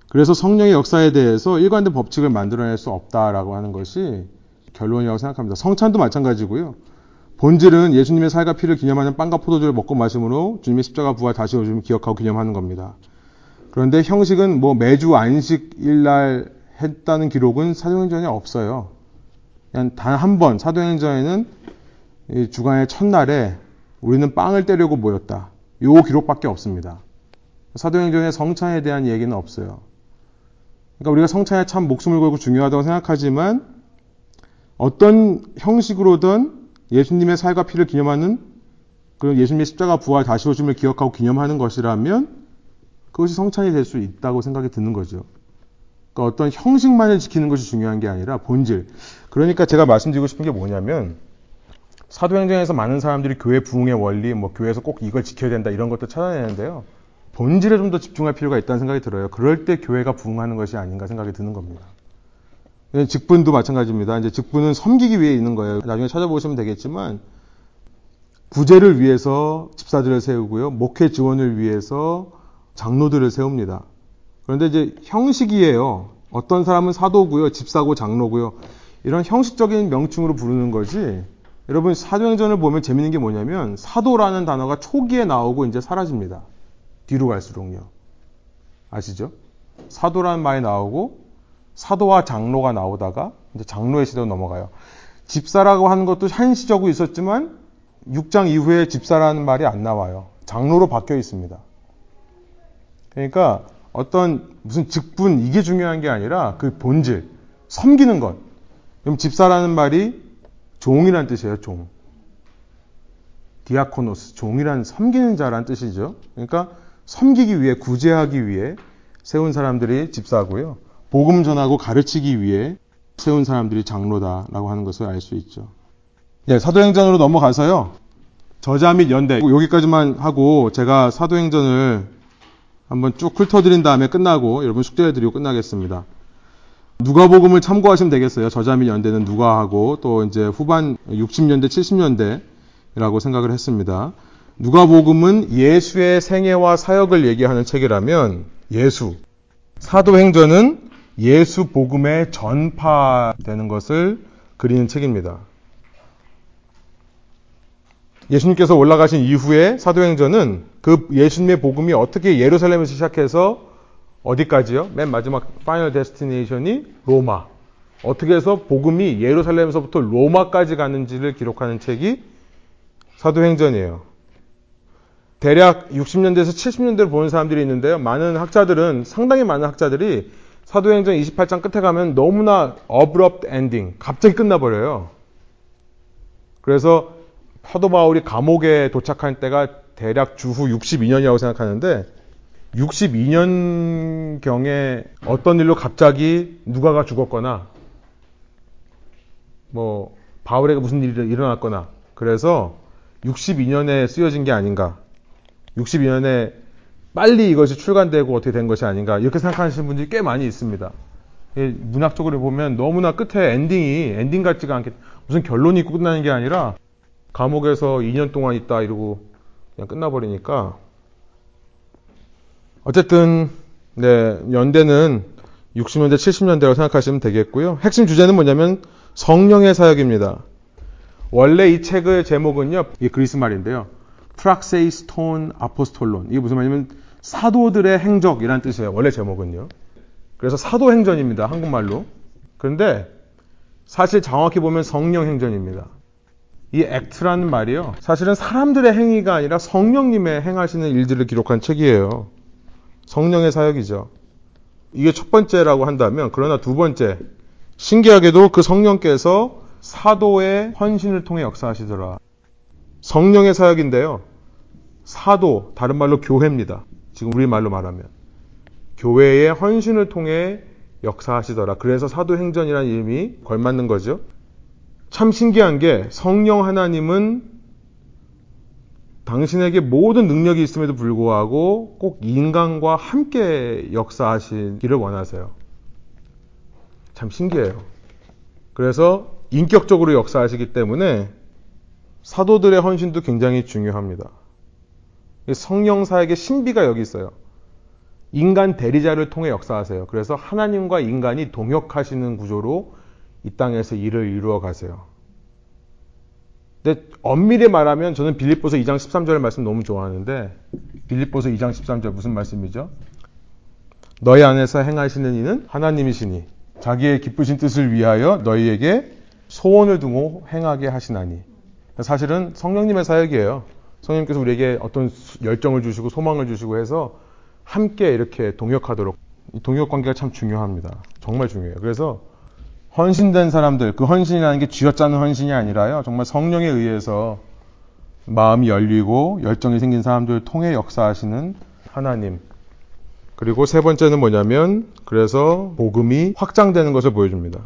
그래서 성령의 역사에 대해서 일관된 법칙을 만들어낼 수 없다라고 하는 것이 결론이라고 생각합니다. 성찬도 마찬가지고요. 본질은 예수님의 살과 피를 기념하는 빵과 포도주를 먹고 마심으로 주님의 십자가 부활 다시 오심을 기억하고 기념하는 겁니다. 그런데 형식은 뭐 매주 안식일날 했다는 기록은 사도행전에 없어요. 그냥 단 한 번 사도행전에는 주간의 첫날에 우리는 빵을 떼려고 모였다. 요 기록밖에 없습니다. 사도행전에 성찬에 대한 얘기는 없어요. 그러니까 우리가 성찬에 참 목숨을 걸고 중요하다고 생각하지만 어떤 형식으로든 예수님의 살과 피를 기념하는 그런 예수님의 십자가 부활 다시 오심을 기억하고 기념하는 것이라면 그것이 성찬이 될 수 있다고 생각이 드는 거죠. 그러니까 어떤 형식만을 지키는 것이 중요한 게 아니라 본질. 그러니까 제가 말씀드리고 싶은 게 뭐냐면 사도행전에서 많은 사람들이 교회 부흥의 원리, 뭐 교회에서 꼭 이걸 지켜야 된다 이런 것도 찾아내는데요. 본질에 좀 더 집중할 필요가 있다는 생각이 들어요. 그럴 때 교회가 부흥하는 것이 아닌가 생각이 드는 겁니다. 직분도 마찬가지입니다. 이제 직분은 섬기기 위해 있는 거예요. 나중에 찾아보시면 되겠지만 구제를 위해서 집사들을 세우고요. 목회 지원을 위해서 장로들을 세웁니다. 그런데 이제 형식이에요. 어떤 사람은 사도고요, 집사고 장로고요. 이런 형식적인 명칭으로 부르는 거지. 여러분 사도행전을 보면 재밌는 게 뭐냐면 사도라는 단어가 초기에 나오고 이제 사라집니다. 뒤로 갈수록요. 아시죠? 사도라는 말이 나오고 사도와 장로가 나오다가 이제 장로의 시대로 넘어가요. 집사라고 하는 것도 한시적으로 있었지만 6장 이후에 집사라는 말이 안 나와요. 장로로 바뀌어 있습니다. 그러니까 어떤 무슨 직분 이게 중요한 게 아니라 그 본질 섬기는 것. 그럼 집사라는 말이 종이란 뜻이에요. 종. 디아코노스 종이란 섬기는 자란 뜻이죠. 그러니까 섬기기 위해 구제하기 위해 세운 사람들이 집사고요. 복음 전하고 가르치기 위해 세운 사람들이 장로다라고 하는 것을 알 수 있죠. 네, 사도행전으로 넘어가서요. 저자 및 연대 여기까지만 하고 제가 사도행전을 한번 쭉 훑어드린 다음에 끝나고 여러분 숙제해드리고 끝나겠습니다. 누가복음을 참고하시면 되겠어요. 저자 및 연대는 누가하고 또 이제 후반 60년대 70년대라고 생각을 했습니다. 누가복음은 예수의 생애와 사역을 얘기하는 책이라면 예수 사도행전은 예수 복음의 전파되는 것을 그리는 책입니다. 예수님께서 올라가신 이후에 사도행전은 그 예수님의 복음이 어떻게 예루살렘에서 시작해서 어디까지요? 맨 마지막 final destination이 로마. 어떻게 해서 복음이 예루살렘에서부터 로마까지 가는지를 기록하는 책이 사도행전이에요. 대략 60년대에서 70년대를 보는 사람들이 있는데요. 많은 학자들은 상당히 많은 학자들이 사도행전 28장 끝에 가면 너무나 abrupt ending, 갑자기 끝나버려요. 그래서 사도 바울이 감옥에 도착할 때가 대략 주후 62년이라고 생각하는데 62년경에 어떤 일로 갑자기 누가가 죽었거나 뭐 바울에게 무슨 일이 일어났거나 그래서 62년에 쓰여진 게 아닌가 62년에 빨리 이것이 출간되고 어떻게 된 것이 아닌가 이렇게 생각하시는 분들이 꽤 많이 있습니다. 문학적으로 보면 너무나 끝에 엔딩이 엔딩 같지가 않게 무슨 결론이 있고 끝나는 게 아니라 감옥에서 2년 동안 있다 이러고 그냥 끝나버리니까 어쨌든 네 연대는 60년대 70년대라고 생각하시면 되겠고요. 핵심 주제는 뭐냐면 성령의 사역입니다. 원래 이 책의 제목은요. 이 그리스 말인데요. 프락세이스톤 아포스톨론. 이게 무슨 말이냐면 사도들의 행적이라는 뜻이에요. 원래 제목은요. 그래서 사도행전입니다. 한국말로. 그런데 사실 정확히 보면 성령행전입니다. 이 액트라는 말이요. 사실은 사람들의 행위가 아니라 성령님의 행하시는 일들을 기록한 책이에요. 성령의 사역이죠. 이게 첫 번째라고 한다면, 그러나 두 번째. 신기하게도 그 성령께서 사도의 헌신을 통해 역사하시더라. 성령의 사역인데요. 사도, 다른 말로 교회입니다. 지금 우리 말로 말하면. 교회의 헌신을 통해 역사하시더라. 그래서 사도행전이라는 이름이 걸맞는 거죠. 참 신기한 게 성령 하나님은 당신에게 모든 능력이 있음에도 불구하고 꼭 인간과 함께 역사하시기를 원하세요. 참 신기해요. 그래서 인격적으로 역사하시기 때문에 사도들의 헌신도 굉장히 중요합니다. 성령사에게 신비가 여기 있어요. 인간 대리자를 통해 역사하세요. 그래서 하나님과 인간이 동역하시는 구조로 이 땅에서 일을 이루어 가세요. 근데 엄밀히 말하면 저는 빌립보서 2장 13절 말씀 너무 좋아하는데 빌립보서 2장 13절 무슨 말씀이죠? 너희 안에서 행하시는 이는 하나님이시니 자기의 기쁘신 뜻을 위하여 너희에게 소원을 두고 행하게 하시나니 사실은 성령님의 사역이에요. 성령님께서 우리에게 어떤 열정을 주시고 소망을 주시고 해서 함께 이렇게 동역하도록 동역 관계가 참 중요합니다. 정말 중요해요. 그래서 헌신된 사람들, 그 헌신이라는 게 쥐어짜는 헌신이 아니라요. 정말 성령에 의해서 마음이 열리고 열정이 생긴 사람들을 통해 역사하시는 하나님. 그리고 세 번째는 뭐냐면, 그래서 복음이 확장되는 것을 보여줍니다.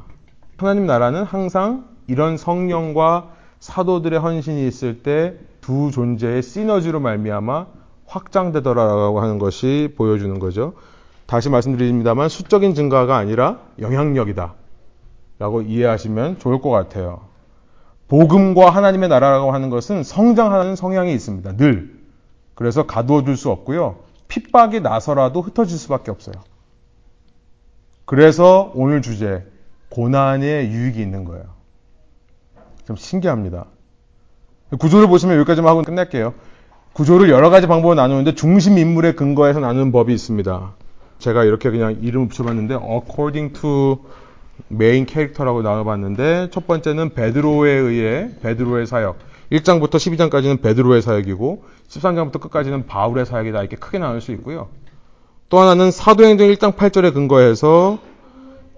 하나님 나라는 항상 이런 성령과 사도들의 헌신이 있을 때 두 존재의 시너지로 말미암아 확장되더라라고 하는 것이 보여주는 거죠. 다시 말씀드립니다만 수적인 증가가 아니라 영향력이다. 라고 이해하시면 좋을 것 같아요. 복음과 하나님의 나라라고 하는 것은 성장하는 성향이 있습니다. 늘. 그래서 가두어 둘 수 없고요. 핍박이 나서라도 흩어질 수밖에 없어요. 그래서 오늘 주제, 고난의 유익이 있는 거예요. 좀 신기합니다. 구조를 보시면 여기까지만 하고 끝낼게요. 구조를 여러 가지 방법으로 나누는데 중심 인물의 근거에서 나누는 법이 있습니다. 제가 이렇게 그냥 이름을 붙여봤는데 according to main character라고 나와봤는데 첫 번째는 베드로에 의해 베드로의 사역 1장부터 12장까지는 베드로의 사역이고 13장부터 끝까지는 바울의 사역이다 이렇게 크게 나눌 수 있고요. 또 하나는 사도행전 1장 8절에 근거해서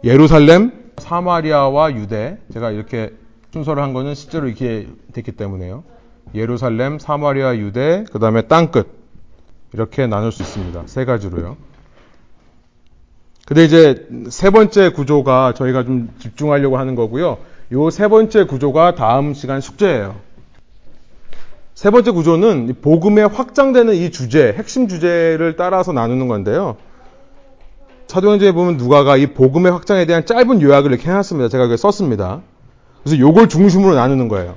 예루살렘, 사마리아와 유대 제가 이렇게 순서를 한 거는 실제로 이렇게 됐기 때문에요. 예루살렘, 사마리아, 유대, 그 다음에 땅끝 이렇게 나눌 수 있습니다. 세 가지로요. 근데 이제 세 번째 구조가 저희가 좀 집중하려고 하는 거고요. 요 세 번째 구조가 다음 시간 숙제예요. 세 번째 구조는 복음에 확장되는 이 주제, 핵심 주제를 따라서 나누는 건데요. 사도행전에 보면 누가가 이 복음의 확장에 대한 짧은 요약을 이렇게 해놨습니다. 제가 이렇게 썼습니다. 그래서 요걸 중심으로 나누는 거예요.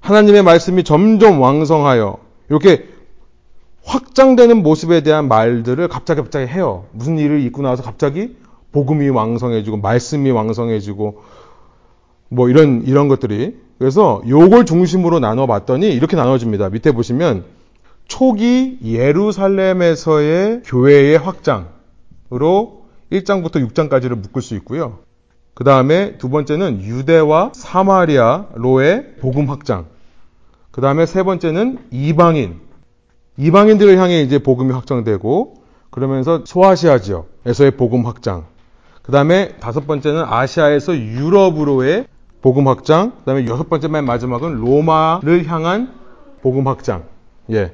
하나님의 말씀이 점점 왕성하여 이렇게 확장되는 모습에 대한 말들을 갑자기 갑자기 해요. 무슨 일을 있고 나서 갑자기 복음이 왕성해지고 말씀이 왕성해지고 뭐 이런 이런 것들이 그래서 요걸 중심으로 나눠 봤더니 이렇게 나눠집니다. 밑에 보시면 초기 예루살렘에서의 교회의 확장으로 1장부터 6장까지를 묶을 수 있고요. 그 다음에 두 번째는 유대와 사마리아로의 복음 확장. 그 다음에 세 번째는 이방인, 이방인들을 향해 이제 복음이 확장되고 그러면서 소아시아 지역에서의 복음 확장. 그 다음에 다섯 번째는 아시아에서 유럽으로의 복음 확장. 그 다음에 여섯 번째 맨 마지막은 로마를 향한 복음 확장. 예.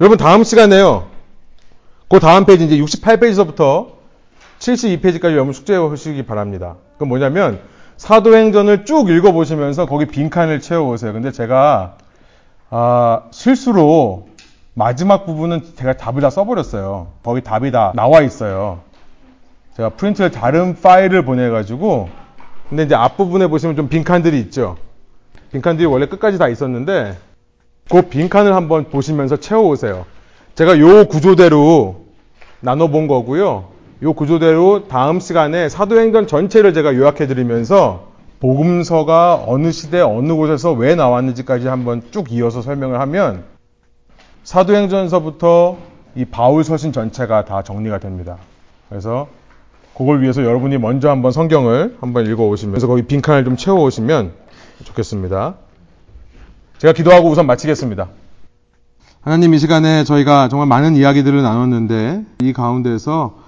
여러분 다음 시간에요. 그 다음 페이지 이제 68페이지서부터 72페이지까지 여러분 숙제해 보시기 바랍니다. 그건 뭐냐면 사도행전을 쭉 읽어보시면서 거기 빈칸을 채워오세요. 근데 제가 아, 실수로 마지막 부분은 제가 답을 다 써버렸어요. 거기 답이 다 나와 있어요. 제가 프린트를 다른 파일을 보내가지고 근데 이제 앞부분에 보시면 좀 빈칸들이 있죠. 빈칸들이 원래 끝까지 다 있었는데 그 빈칸을 한번 보시면서 채워오세요. 제가 요 구조대로 나눠본 거고요. 요 구조대로 다음 시간에 사도행전 전체를 제가 요약해 드리면서 복음서가 어느 시대 어느 곳에서 왜 나왔는지까지 한번 쭉 이어서 설명을 하면 사도행전서부터 이 바울 서신 전체가 다 정리가 됩니다. 그래서 그걸 위해서 여러분이 먼저 한번 성경을 한번 읽어 오시면서 거기 빈칸을 좀 채워 오시면 좋겠습니다. 제가 기도하고 우선 마치겠습니다. 하나님 이 시간에 저희가 정말 많은 이야기들을 나눴는데 이 가운데서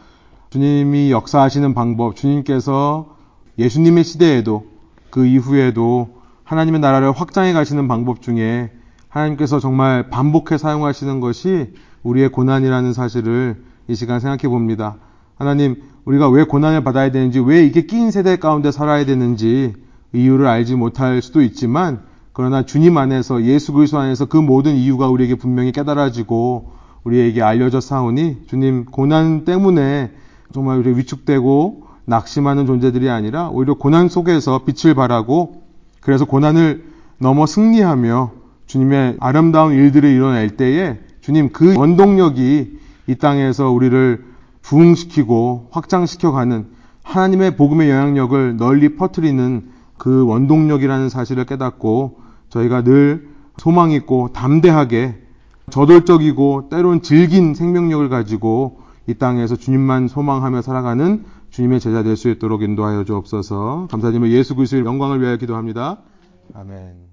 주님이 역사하시는 방법, 주님께서 예수님의 시대에도 그 이후에도 하나님의 나라를 확장해 가시는 방법 중에 하나님께서 정말 반복해 사용하시는 것이 우리의 고난이라는 사실을 이 시간 생각해 봅니다. 하나님, 우리가 왜 고난을 받아야 되는지, 왜 이게 끼인 세대 가운데 살아야 되는지 이유를 알지 못할 수도 있지만, 그러나 주님 안에서 예수 그리스도 안에서 그 모든 이유가 우리에게 분명히 깨달아지고 우리에게 알려져 사오니 주님 고난 때문에 정말 우리 위축되고 낙심하는 존재들이 아니라 오히려 고난 속에서 빛을 발하고 그래서 고난을 넘어 승리하며 주님의 아름다운 일들을 이뤄낼 때에 주님 그 원동력이 이 땅에서 우리를 부흥시키고 확장시켜가는 하나님의 복음의 영향력을 널리 퍼뜨리는 그 원동력이라는 사실을 깨닫고 저희가 늘 소망 있고 담대하게 저돌적이고 때론 질긴 생명력을 가지고 이 땅에서 주님만 소망하며 살아가는 주님의 제자 될 수 있도록 인도하여 주옵소서. 감사드리며 예수 그리스도의 영광을 위하여 기도합니다. 아멘.